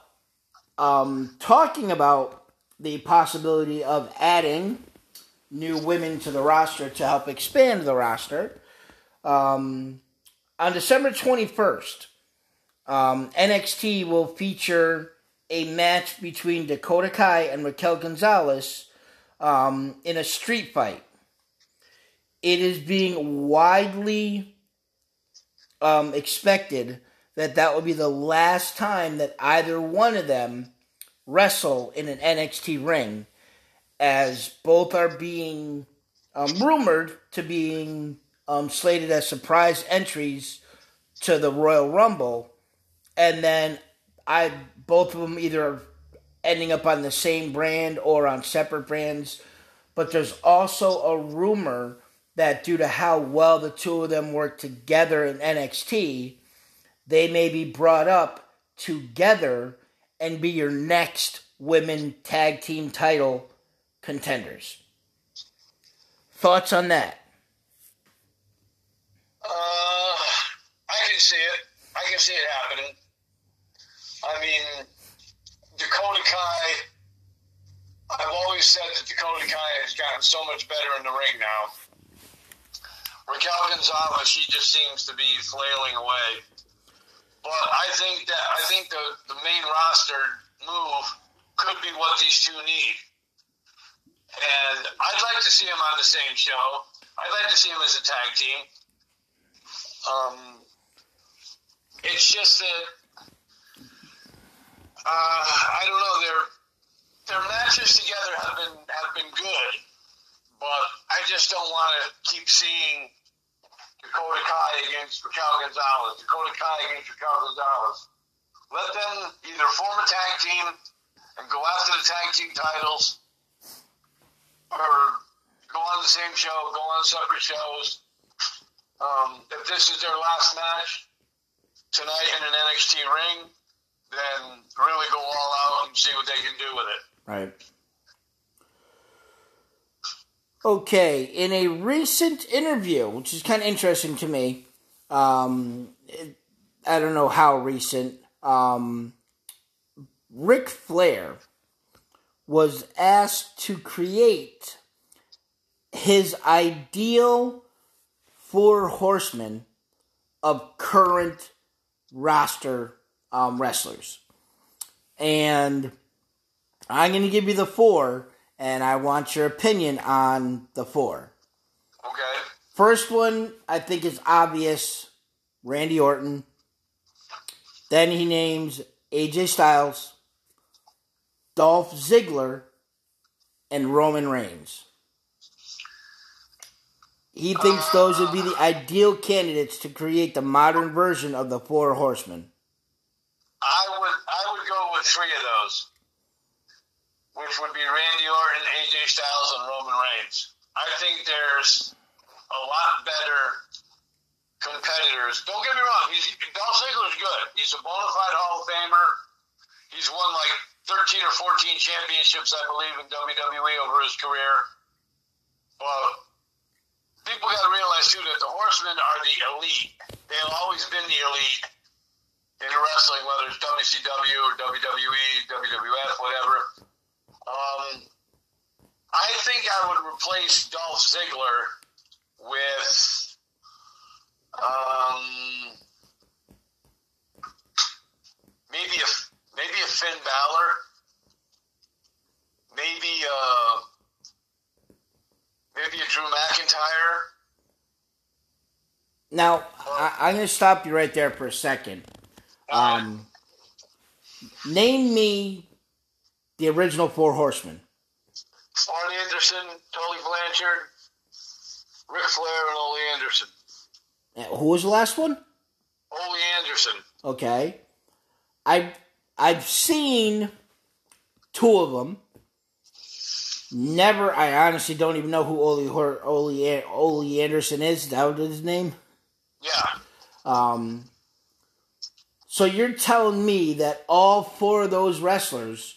um, talking about the possibility of adding new women to the roster to help expand the roster. Um, on December 21st, um, NXT will feature a match between Dakota Kai and Raquel Gonzalez um, in a street fight. It is being widely um, expected that that will be the last time that either one of them wrestle in an NXT ring, as both are being um, rumored to being um, slated as surprise entries to the Royal Rumble, and then I both of them either ending up on the same brand or on separate brands. But there's also a rumor that due to how well the two of them work together in NXT, they may be brought up together and be your next women tag team title contenders. Thoughts on that? Uh, I can see it. I can see it happening. I mean, Dakota Kai. I've always said that Dakota Kai has gotten so much better in the ring now. Raquel Gonzalez, she just seems to be flailing away. But I think that I think the, the main roster move could be what these two need. And I'd like to see them on the same show. I'd like to see them as a tag team. Um, it's just that uh, I don't know. Their their matches together have been have been good, but I just don't want to keep seeing Dakota Kai against Raquel Gonzalez, Dakota Kai against Raquel Gonzalez. Let them either form a tag team and go after the tag team titles, or go on the same show, go on separate shows. Um, if this is their last match tonight in an NXT ring, then really go all out and see what they can do with it. Right. Okay, in a recent interview, which is kind of interesting to me, um, I don't know how recent, um, Ric Flair was asked to create his ideal four horsemen of current roster um, wrestlers. And I'm going to give you the four, and I want your opinion on the four. Okay. First one, I think is obvious Randy Orton. Then he names AJ Styles, Dolph Ziggler, and Roman Reigns. He thinks those would be the ideal candidates to create the modern version of the Four Horsemen. I would I would go with three of those, which would be Randy Orton, AJ Styles, and Roman Reigns. I think there's a lot better competitors. Don't get me wrong, he's Dolph Ziggler's good. He's a bona fide Hall of Famer. He's won like 13 or 14 championships, I believe, in WWE over his career. But people got to realize too that the Horsemen are the elite. They've always been the elite in wrestling, whether it's WCW or WWE, WWF, whatever. Um, I think I would replace Dolph Ziggler with um, maybe a maybe a Finn Balor, maybe uh, maybe a Drew McIntyre. Now, I, I'm going to stop you right there for a second. Um, name me the original Four Horsemen. Arn Anderson, Tully Blanchard, Ric Flair, and Ole Anderson. Uh, Who was the last one? Ole Anderson. Okay, I I've seen two of them. Never, I honestly don't even know who Ole Hor- Ole Ole Anderson is. Is that was his name? Yeah. Um, so you're telling me that all four of those wrestlers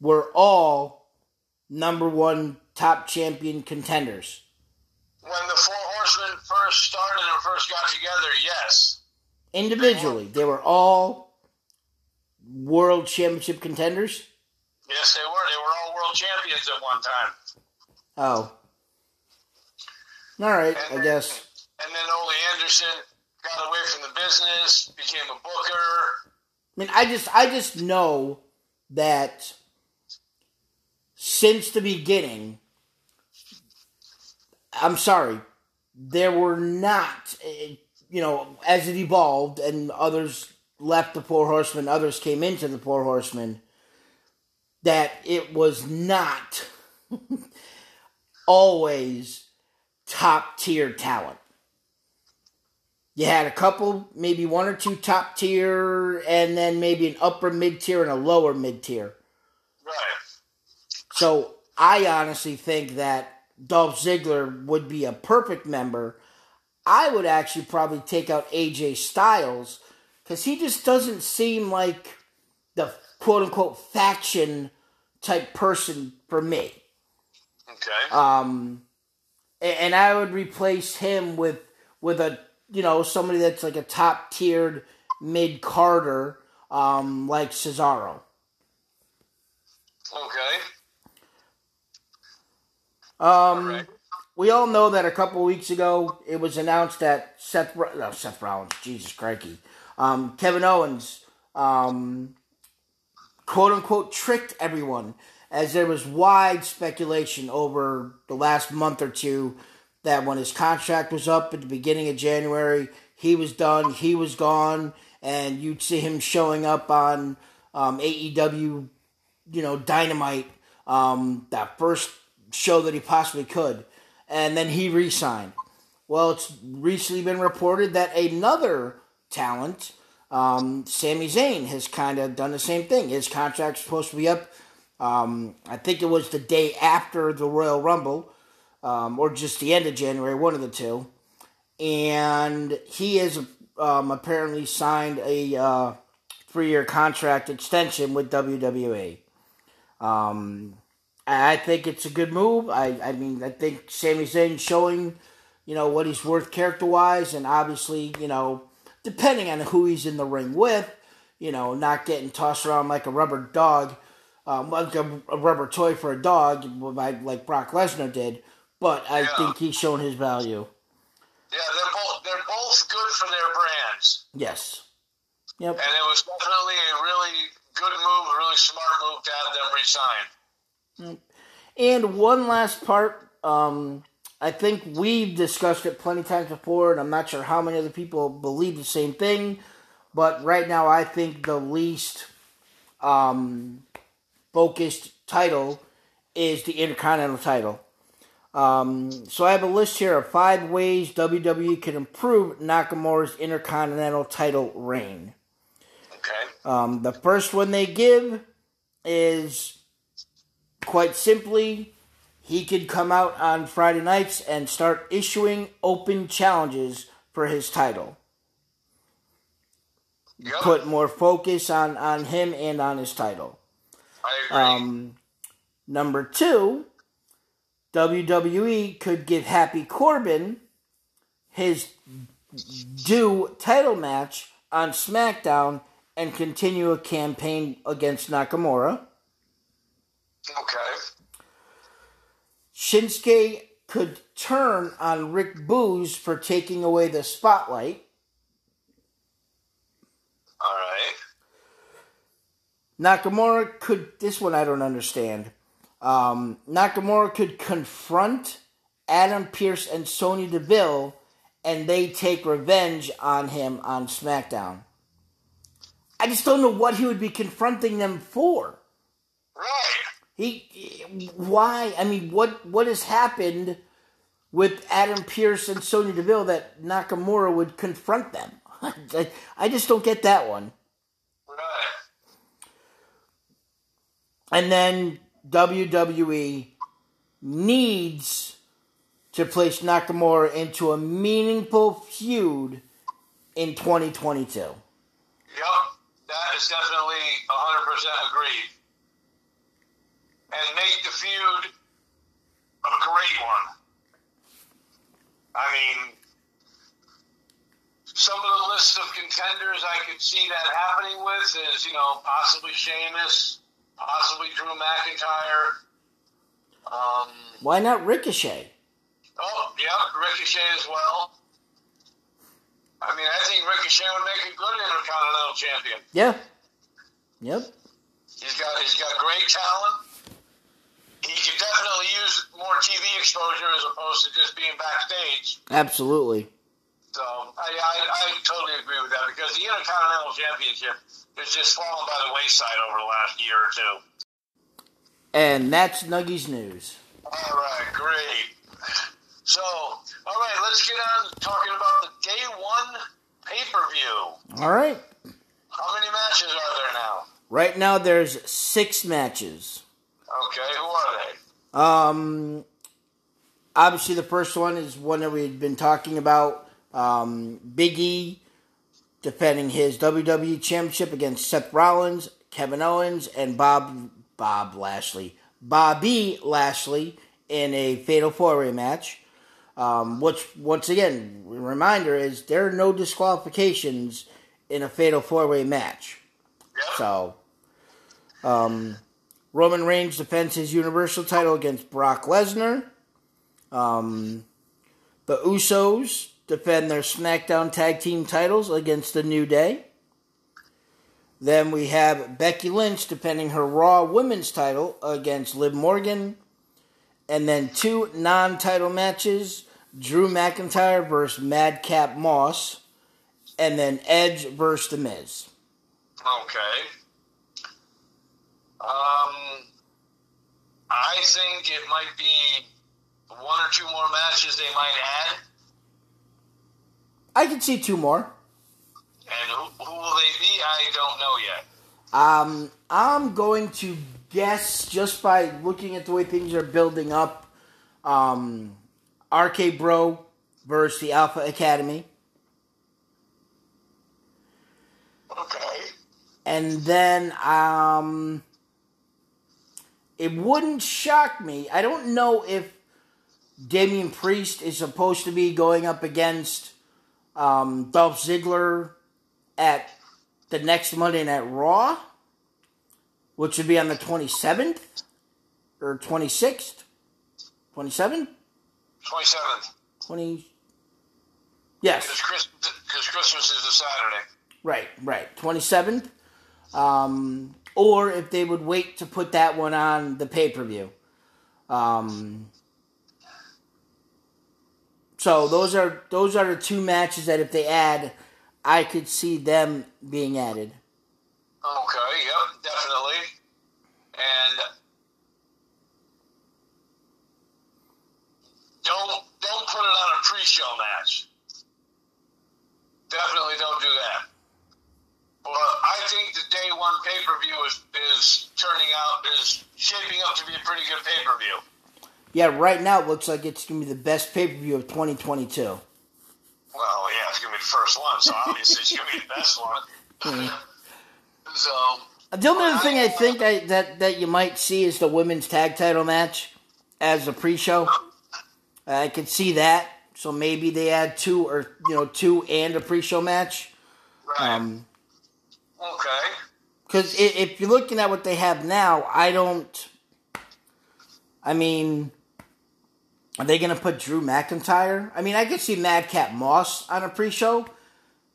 were all number one top champion contenders? When the Four Horsemen first started and first got together, yes. Individually, they were all world championship contenders? Yes, they were. They were all world champions at one time. Oh. All right, And I then- guess. And then Ole Anderson got away from the business, became a booker. I mean, I just I just know that since the beginning, I'm sorry, there were not, eh, you know, as it evolved and others left the Four Horsemen, others came into the Four Horsemen, that it was not always top tier talent. You had a couple, maybe one or two top tier, and then maybe an upper mid tier and a lower mid tier. Right. So I honestly think that Dolph Ziggler would be a perfect member. I would actually probably take out AJ Styles because he just doesn't seem like the quote unquote faction type person for me. Okay. Um, and I would replace him with with a you know somebody that's like a top tiered mid carder, um, like Cesaro. okay. Um, Right. we all know that a couple weeks ago it was announced that Seth, no, Seth Rollins, Jesus crikey, um, Kevin Owens, um, quote unquote, tricked everyone as there was wide speculation over the last month or two that when his contract was up at the beginning of January, he was done, he was gone, and you'd see him showing up on um, AEW, you know, Dynamite, um, that first show that he possibly could, and then he re-signed. Well, it's recently been reported that another talent, um, Sami Zayn, has kind of done the same thing. His contract's supposed to be up. Um, I think it was the day after the Royal Rumble, um, or just the end of January, one of the two. And he has um, apparently signed a uh, three-year contract extension with WWE. Um, I think it's a good move. I, I mean, I think Sami Zayn showing, you know, what he's worth character wise, and obviously, you know, depending on who he's in the ring with, you know, not getting tossed around like a rubber dog, um, like a, a rubber toy for a dog, like Brock Lesnar did. But I Yeah. think he's shown his value. Yeah, they're both they're both good for their brands, Yes. Yep. and it was definitely a really good move, a really smart move to have them resign. And one last part, um, I think we've discussed it plenty of times before, and I'm not sure how many other people believe the same thing. But right now, I think the least um, focused title is the Intercontinental title. Um, so I have a list here of five ways WWE can improve Nakamura's Intercontinental title reign. Okay. Um, the first one they give is quite simply he could come out on Friday nights and start issuing open challenges for his title. Yep. Put more focus on, on him and on his title. I agree. Um, number two, WWE could give Happy Corbin his due title match on SmackDown and continue a campaign against Nakamura. okay. Shinsuke could turn on Rick Boogs for taking away the spotlight. All right. Nakamura could. This one I don't understand. Um, Nakamura could confront Adam Pearce and Sonya Deville, and they take revenge on him on SmackDown. I just don't know what he would be confronting them for. Right. He, why? I mean, what what has happened with Adam Pearce and Sonya Deville that Nakamura would confront them? (laughs) I, I just don't get that one. And then WWE needs to place Nakamura into a meaningful feud in 2022. Yep. That is definitely 100% agreed. And make the feud a great one. I mean, some of the list of contenders I could see that happening with is, you know, possibly Sheamus, possibly Drew McIntyre. Um, Why not Ricochet? oh, yeah, Ricochet as well. I mean, I think Ricochet would make a good Intercontinental Champion. Yeah. Yep. He's got he's got great talent. He could definitely use more TV exposure as opposed to just being backstage. Absolutely. So I, I, I totally agree with that because the Intercontinental Championship has just fallen by the wayside over the last year or two. And that's Nuggies News. All right, great. So, all right, let's get on talking about the day one pay per view. All right. How many matches are there now? Right now there's six matches. Okay, who are they? Um, obviously the first one is one that we've been talking about. Um, Big E defending his WWE Championship against Seth Rollins, Kevin Owens, and Bob Bob Lashley, Bobby Lashley in a Fatal Four Way match. Um, which once again, reminder is there are no disqualifications in a Fatal Four Way match. Yep. So, um, Roman Reigns defends his Universal title against Brock Lesnar. Um, the Usos defend their SmackDown Tag Team titles against the New Day. Then we have Becky Lynch defending her Raw Women's title against Liv Morgan. And then two non title matches Drew McIntyre versus Madcap Moss. And then Edge versus The Miz. Okay. Um, I think it might be one or two more matches they might add. I can see two more. And who, who will they be? I don't know yet. Um, I'm going to guess just by looking at the way things are building up. Um, RK Bro versus the Alpha Academy, Okay. and then um, it wouldn't shock me. I don't know if Damian Priest is supposed to be going up against um, Dolph Ziggler at the next Monday Night Raw, which would be on the 27th or 26th. 27? 27th. 20. Yes. Because Chris, cause Christmas is a Saturday. Right, right. 27th. Um, or if they would wait to put that one on the pay per view. Um, so those are those are the two matches that if they add, I could see them being added. Okay, yep, definitely. And don't don't put it on a pre-show match. Definitely don't do that. But I think the day one pay-per-view is is turning out is shaping up to be a pretty good pay-per-view. Yeah, right now it looks like it's gonna be the best pay per view of 2022. Well, yeah, it's gonna be the first one, so obviously it's gonna be the best one. (laughs) So The only other thing I think I, that that you might see is the women's tag title match as a pre-show. I could see that. So maybe they add two or you know two and a pre-show match. right. Um, okay. Because if you're looking at what they have now, I don't. I mean, are they going to put Drew McIntyre? I mean, I could see Madcap Moss on a pre-show,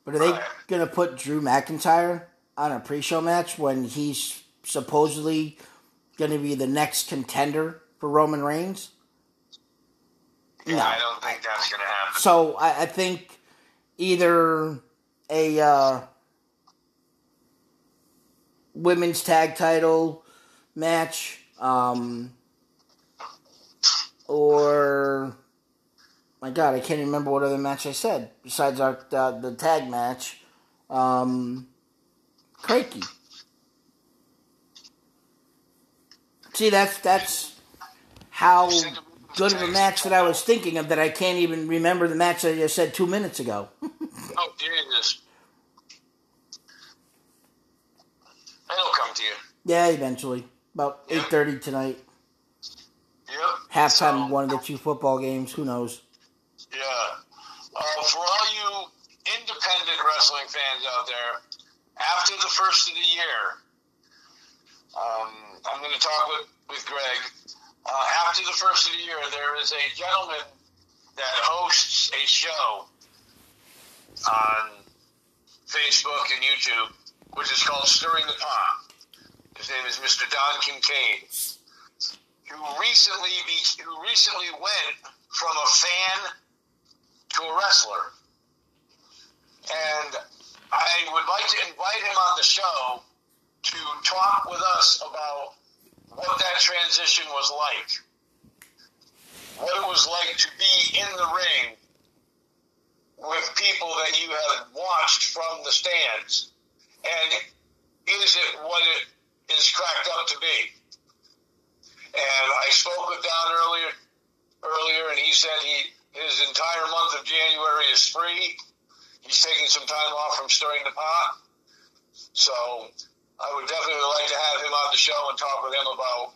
but are they going to put Drew McIntyre on a pre-show match when he's supposedly going to be the next contender for Roman Reigns? Yeah, No. I don't think that's gonna happen. So I, I think either a uh, women's tag title match, um, or my God, I can't remember what other match I said besides our the, tag match. Um, Craigie. See, that's that's how good of a match that I was thinking of that I can't even remember the match that I just said two minutes ago. (laughs) Oh, Jesus. It'll come to you. yeah, eventually, about Yeah. eight thirty tonight, Yep. halftime So, one of the two football games. Who knows? Yeah. Uh, for all you independent wrestling fans out there, after the first of the year, um, I'm going to talk with, with Greg. Uh, after the first of the year, there is a gentleman that hosts a show on Facebook and YouTube, which is called Stirring the Pot. His name is Mr. Don Kincaid, who recently be, who recently went from a fan to a wrestler. And I would like to invite him on the show to talk with us about what that transition was like. What it was like to be in the ring with people that you have watched from the stands. And is it what it is cracked up to be? And I spoke with Don earlier earlier and he said he his entire month of January is free. He's taking some time off from stirring the pot. So I would definitely like to have him on the show and talk with him about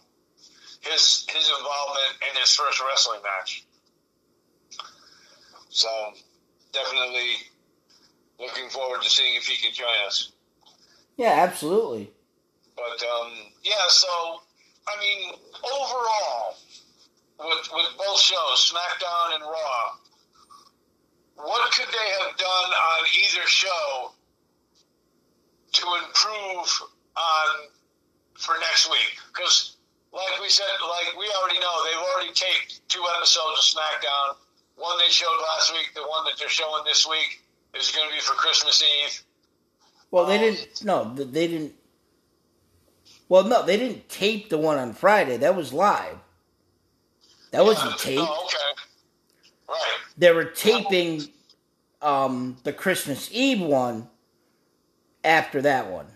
his his involvement in his first wrestling match. So definitely looking forward to seeing if he can join us. Yeah, absolutely. But um, yeah, so I mean, overall, with with both shows, SmackDown and Raw, what could they have done on either show to improve on for next week? Because, like we said, like we already know, they've already taped two episodes of SmackDown. One they showed last week, the one that they're showing this week is going to be for Christmas Eve. Well, they didn't. No, they didn't. Well, no, they didn't tape the one on Friday. That was live. That wasn't taped. Oh, okay. Right. They were taping um, the Christmas Eve one after that one.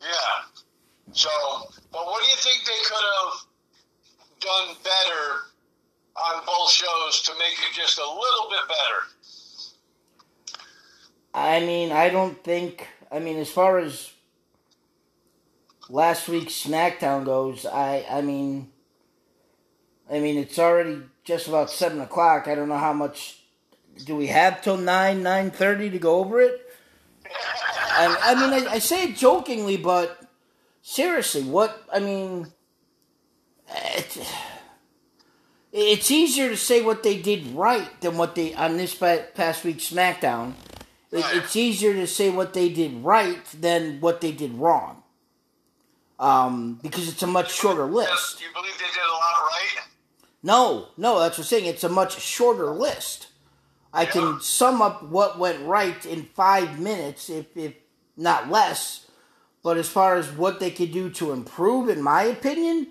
Yeah. So, but what do you think they could have done better on both shows to make it just a little bit better? I mean, I don't think. I mean, as far as last week's SmackDown goes, I I mean, I mean it's already just about seven o'clock. I don't know how much do we have till nine nine thirty to go over it. I, I mean, I, I say it jokingly, but seriously, what I mean, it, it's easier to say what they did right than what they on this past week's SmackDown. It, it's easier to say what they did right than what they did wrong. Um, because it's a much shorter list. Do you believe they did a lot right? No, no, that's what I'm saying. It's a much shorter list. I Yeah. can sum up what went right in five minutes, if, if not less. But as far as what they could do to improve, in my opinion,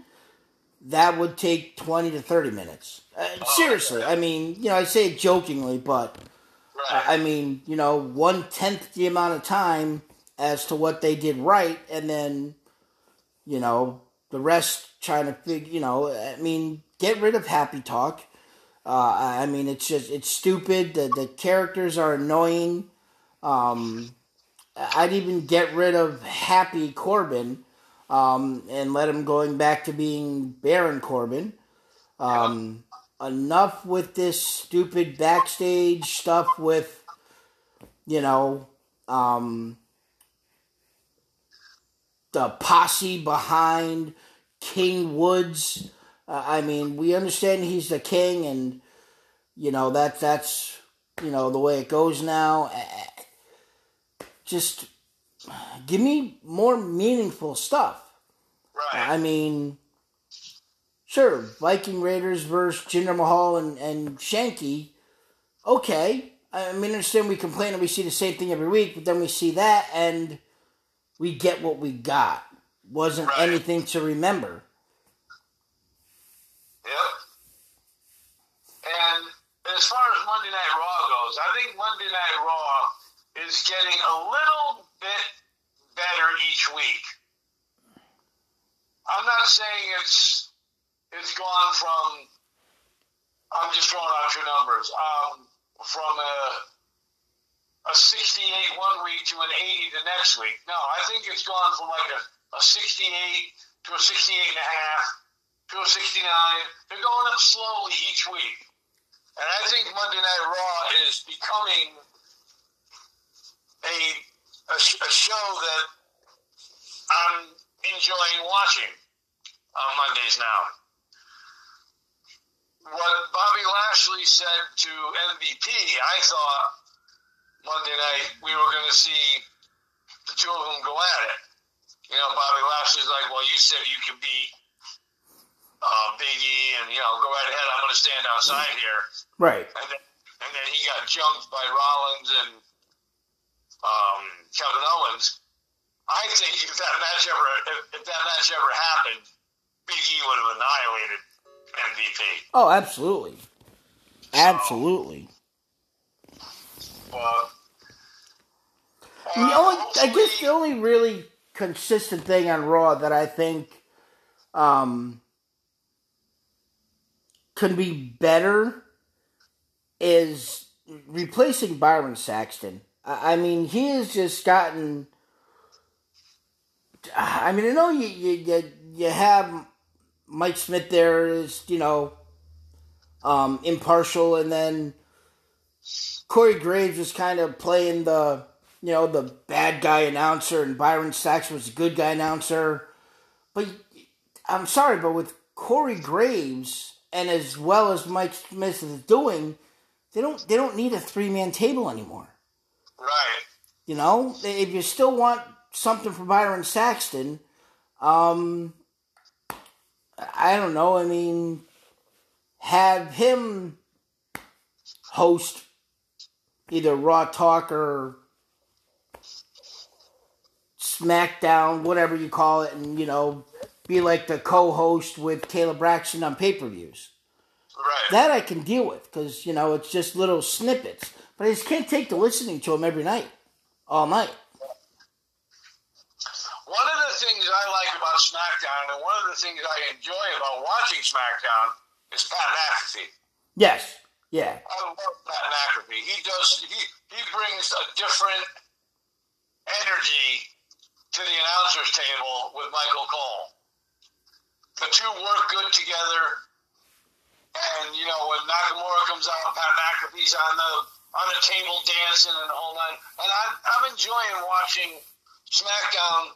that would take 20 to 30 minutes. Uh, seriously, I mean, you know, I say it jokingly, but Right. I mean, you know, one tenth the amount of time as to what they did right, and then, you know, the rest trying to figure. You know, I mean, get rid of happy talk. Uh, I mean, it's just it's stupid. The the characters are annoying. Um, I'd even get rid of Happy Corbin, um, and let him going back to being Baron Corbin. Um, enough with this stupid backstage stuff with, you know, um, the posse behind King Woods. Uh, I mean, we understand he's the king, and you know that that's you know the way it goes now. Just give me more meaningful stuff. right. I mean, sure, Viking Raiders versus Jinder Mahal and, and Shanky. Okay. I mean, understand we complain and we see the same thing every week, but then we see that and we get what we got. Wasn't Right. anything to remember. Yep. And as far as Monday Night Raw goes, I think Monday Night Raw is getting a little bit better each week. I'm not saying it's it's gone from I'm just throwing out two numbers. Um, from a a 68 one week to an 80 the next week. No, I think it's gone from like a, a 68 to a 68 and a half to a 69. They're going up slowly each week. And I think Monday Night Raw is becoming a, a, a show that I'm enjoying watching on Mondays now. What Bobby Lashley said to MVP, I thought Monday night we were going to see the two of them go at it. You know, Bobby Lashley's like, well, you said you could beat uh, Big E, and you know, go right ahead. I'm going to stand outside here. Right. And then, and then he got jumped by Rollins and um, Kevin Owens. I think if that match ever if, if that match ever happened, Big E would have annihilated MVP. Oh, absolutely, absolutely. The only, I guess, the only really consistent thing on Raw that I think um, can be better is replacing Byron Saxton. I I mean, he has just gotten. I mean, I know you you you, you have Mike Smith there is you know um, impartial, and then Corey Graves was kind of playing the you know the bad guy announcer, and Byron Saxton was a good guy announcer. But I'm sorry, but with Corey Graves and as well as Mike Smith is doing, they don't they don't need a three man table anymore. right, You know, if you still want something for Byron Saxton, um, I don't know. I mean, have him host either Raw Talk or SmackDown, whatever you call it, and you know, be like the co-host with Kayla Braxton on pay-per-views. right. That I can deal with because you know it's just little snippets, but I just can't take to listening to him every night, all night. One of the things I like about SmackDown, and one of the things I enjoy about watching SmackDown, is Pat McAfee. Yes, yeah, I love Pat McAfee. He does. He he brings a different energy to the announcers table with Michael Cole. The two work good together, and you know when Nakamura comes out, Pat McAfee's on the on the table dancing and the whole nine. And I'm I'm enjoying watching SmackDown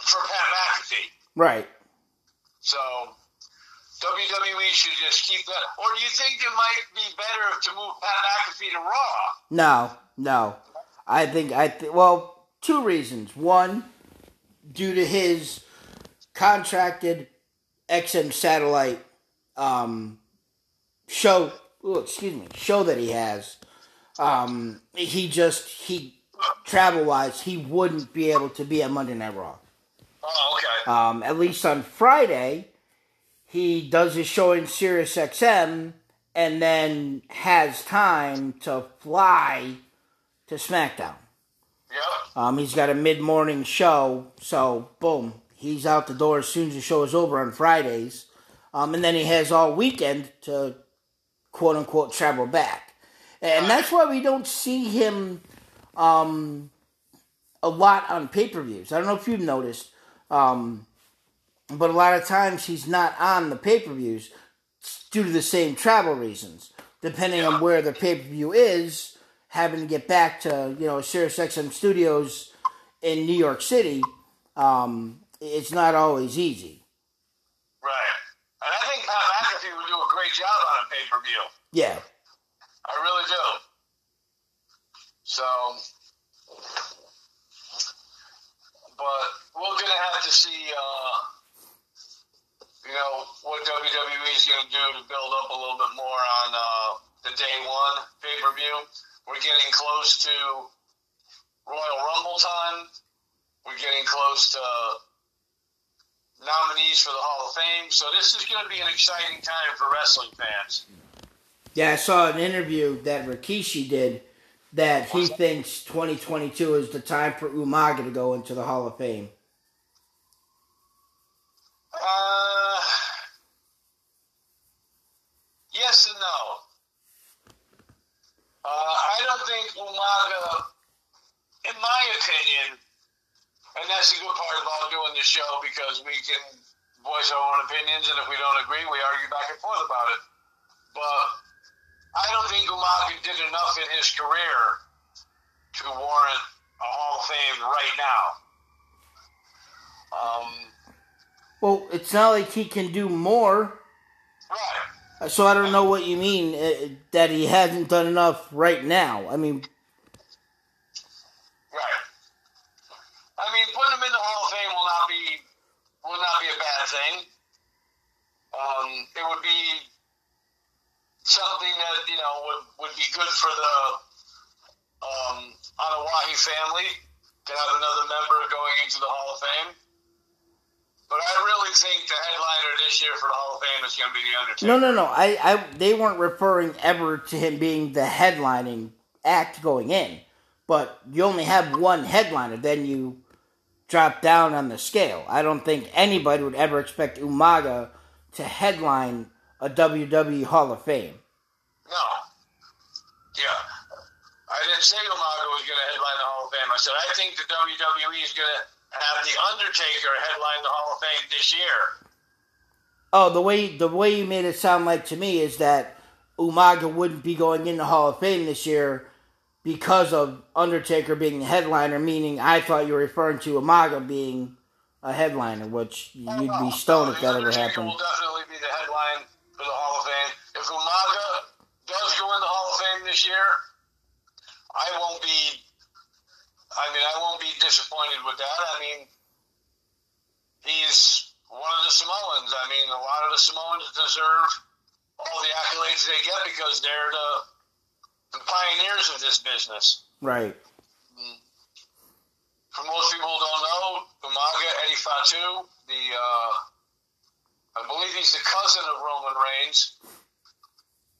for Pat McAfee. right. So WWE should just keep that. Or do you think it might be better to move Pat McAfee to Raw? No, no. I think I th- well, two reasons. One, due to his contracted XM satellite um, show. Oh, excuse me, show that he has. Um, he just he travel wise, he wouldn't be able to be at Monday Night Raw. Oh, okay. Um, at least on Friday, he does his show in Sirius XM and then has time to fly to SmackDown. Yep. Um, he's got a mid morning show, so boom, he's out the door as soon as the show is over on Fridays. Um, and then he has all weekend to quote unquote travel back. And that's why we don't see him um, a lot on pay per views. I don't know if you've noticed, um, but a lot of times he's not on the pay per views due to the same travel reasons. Depending on where the pay per view is, having to get back to you know Sirius XM Studios in New York City, um, it's not always easy. Right. And I think Pat McAfee would do a great job on a pay per view. Yeah, I really do. So, but we're gonna have to see, uh, you know, what WWE is gonna do to build up a little bit more on uh, the day one pay per view. We're getting close to Royal Rumble time. We're getting close to nominees for the Hall of Fame. So this is going to be an exciting time for wrestling fans. yeah. I saw an interview that Rikishi did that he thinks 2022 is the time for Umaga to go into the Hall of Fame. Uh, yes and no. Uh, I don't think Umaga, in my opinion, and that's the good part about doing the show because we can voice our own opinions, and if we don't agree, we argue back and forth about it. But I don't think Umaga did enough in his career to warrant a Hall of Fame right now. Um, Well, it's not like he can do more. right. So I don't know what you mean uh, that he hasn't done enough right now. I mean, Right. I mean, putting him in the Hall of Fame will not be will not be a bad thing. Um, it would be something that you know would, would be good for the um, Anoa'i family to have another member going into the Hall of Fame. But I really think the headliner this year for the Hall of Fame is going to be the Undertaker. no, no, no. I, I, they weren't referring ever to him being the headlining act going in, but you only have one headliner. Then you drop down on the scale. I don't think anybody would ever expect Umaga to headline a WWE Hall of Fame. No. Yeah. I didn't say Umaga was going to headline the Hall of Fame. I said I think the WWE is going to have the Undertaker headline the Hall of Fame this year. Oh, the way the way you made it sound like to me is that Umaga wouldn't be going in the Hall of Fame this year because of Undertaker being the headliner. Meaning, I thought you were referring to Umaga being a headliner, which you'd be stoned if that ever happened. will definitely be the headline for the Hall of Fame. If Umaga does go in the Hall of Fame this year, I won't be. I mean, I won't be disappointed with that. I mean, he's one of the Samoans. I mean, a lot of the Samoans deserve all the accolades they get because they're the, the pioneers of this business. Right. For most people who don't know, Umaga Eddie Fatu, the uh, I believe he's the cousin of Roman Reigns.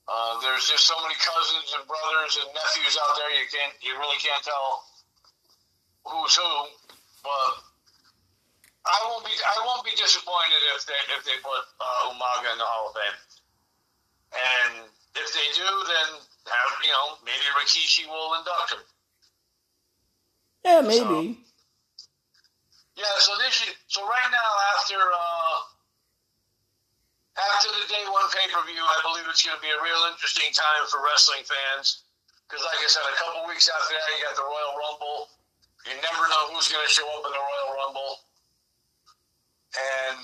Uh, there's just so many cousins and brothers and nephews out there you can't you really can't tell who's who. But I won't be I won't be disappointed if they if they put uh, Umaga in the Hall of Fame. And if they do, then have you know maybe Rikishi will induct him. Yeah, maybe. Yeah, so this year, so right now after uh, after the day one pay per view, I believe it's going to be a real interesting time for wrestling fans because, like I said, a couple weeks after that, you got the Royal Rumble. You never know who's going to show up in the Royal Rumble, and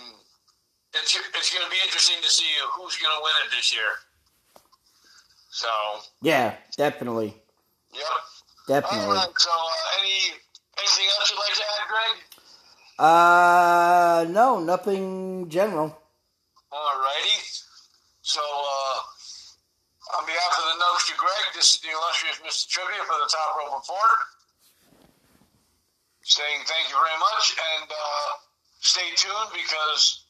it's it's going to be interesting to see who's going to win it this year. So, Yeah, definitely, yep. Definitely. right. So, uh, any anything else you'd like to add, Greg? Uh, no, nothing general. Alrighty. So, uh, on behalf of the Notes to Greg, this is the illustrious Mr. Trivia for the Top Rope Report. Saying thank you very much and uh, stay tuned because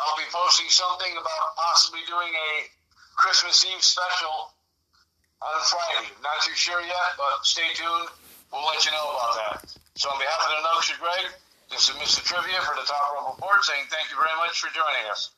I'll be posting something about possibly doing a Christmas Eve special on Friday. Not too sure yet, but stay tuned. We'll let you know about that. So, on behalf of the Notes Greg, this is Mr. Trivia for the Top Rope Report saying thank you very much for joining us.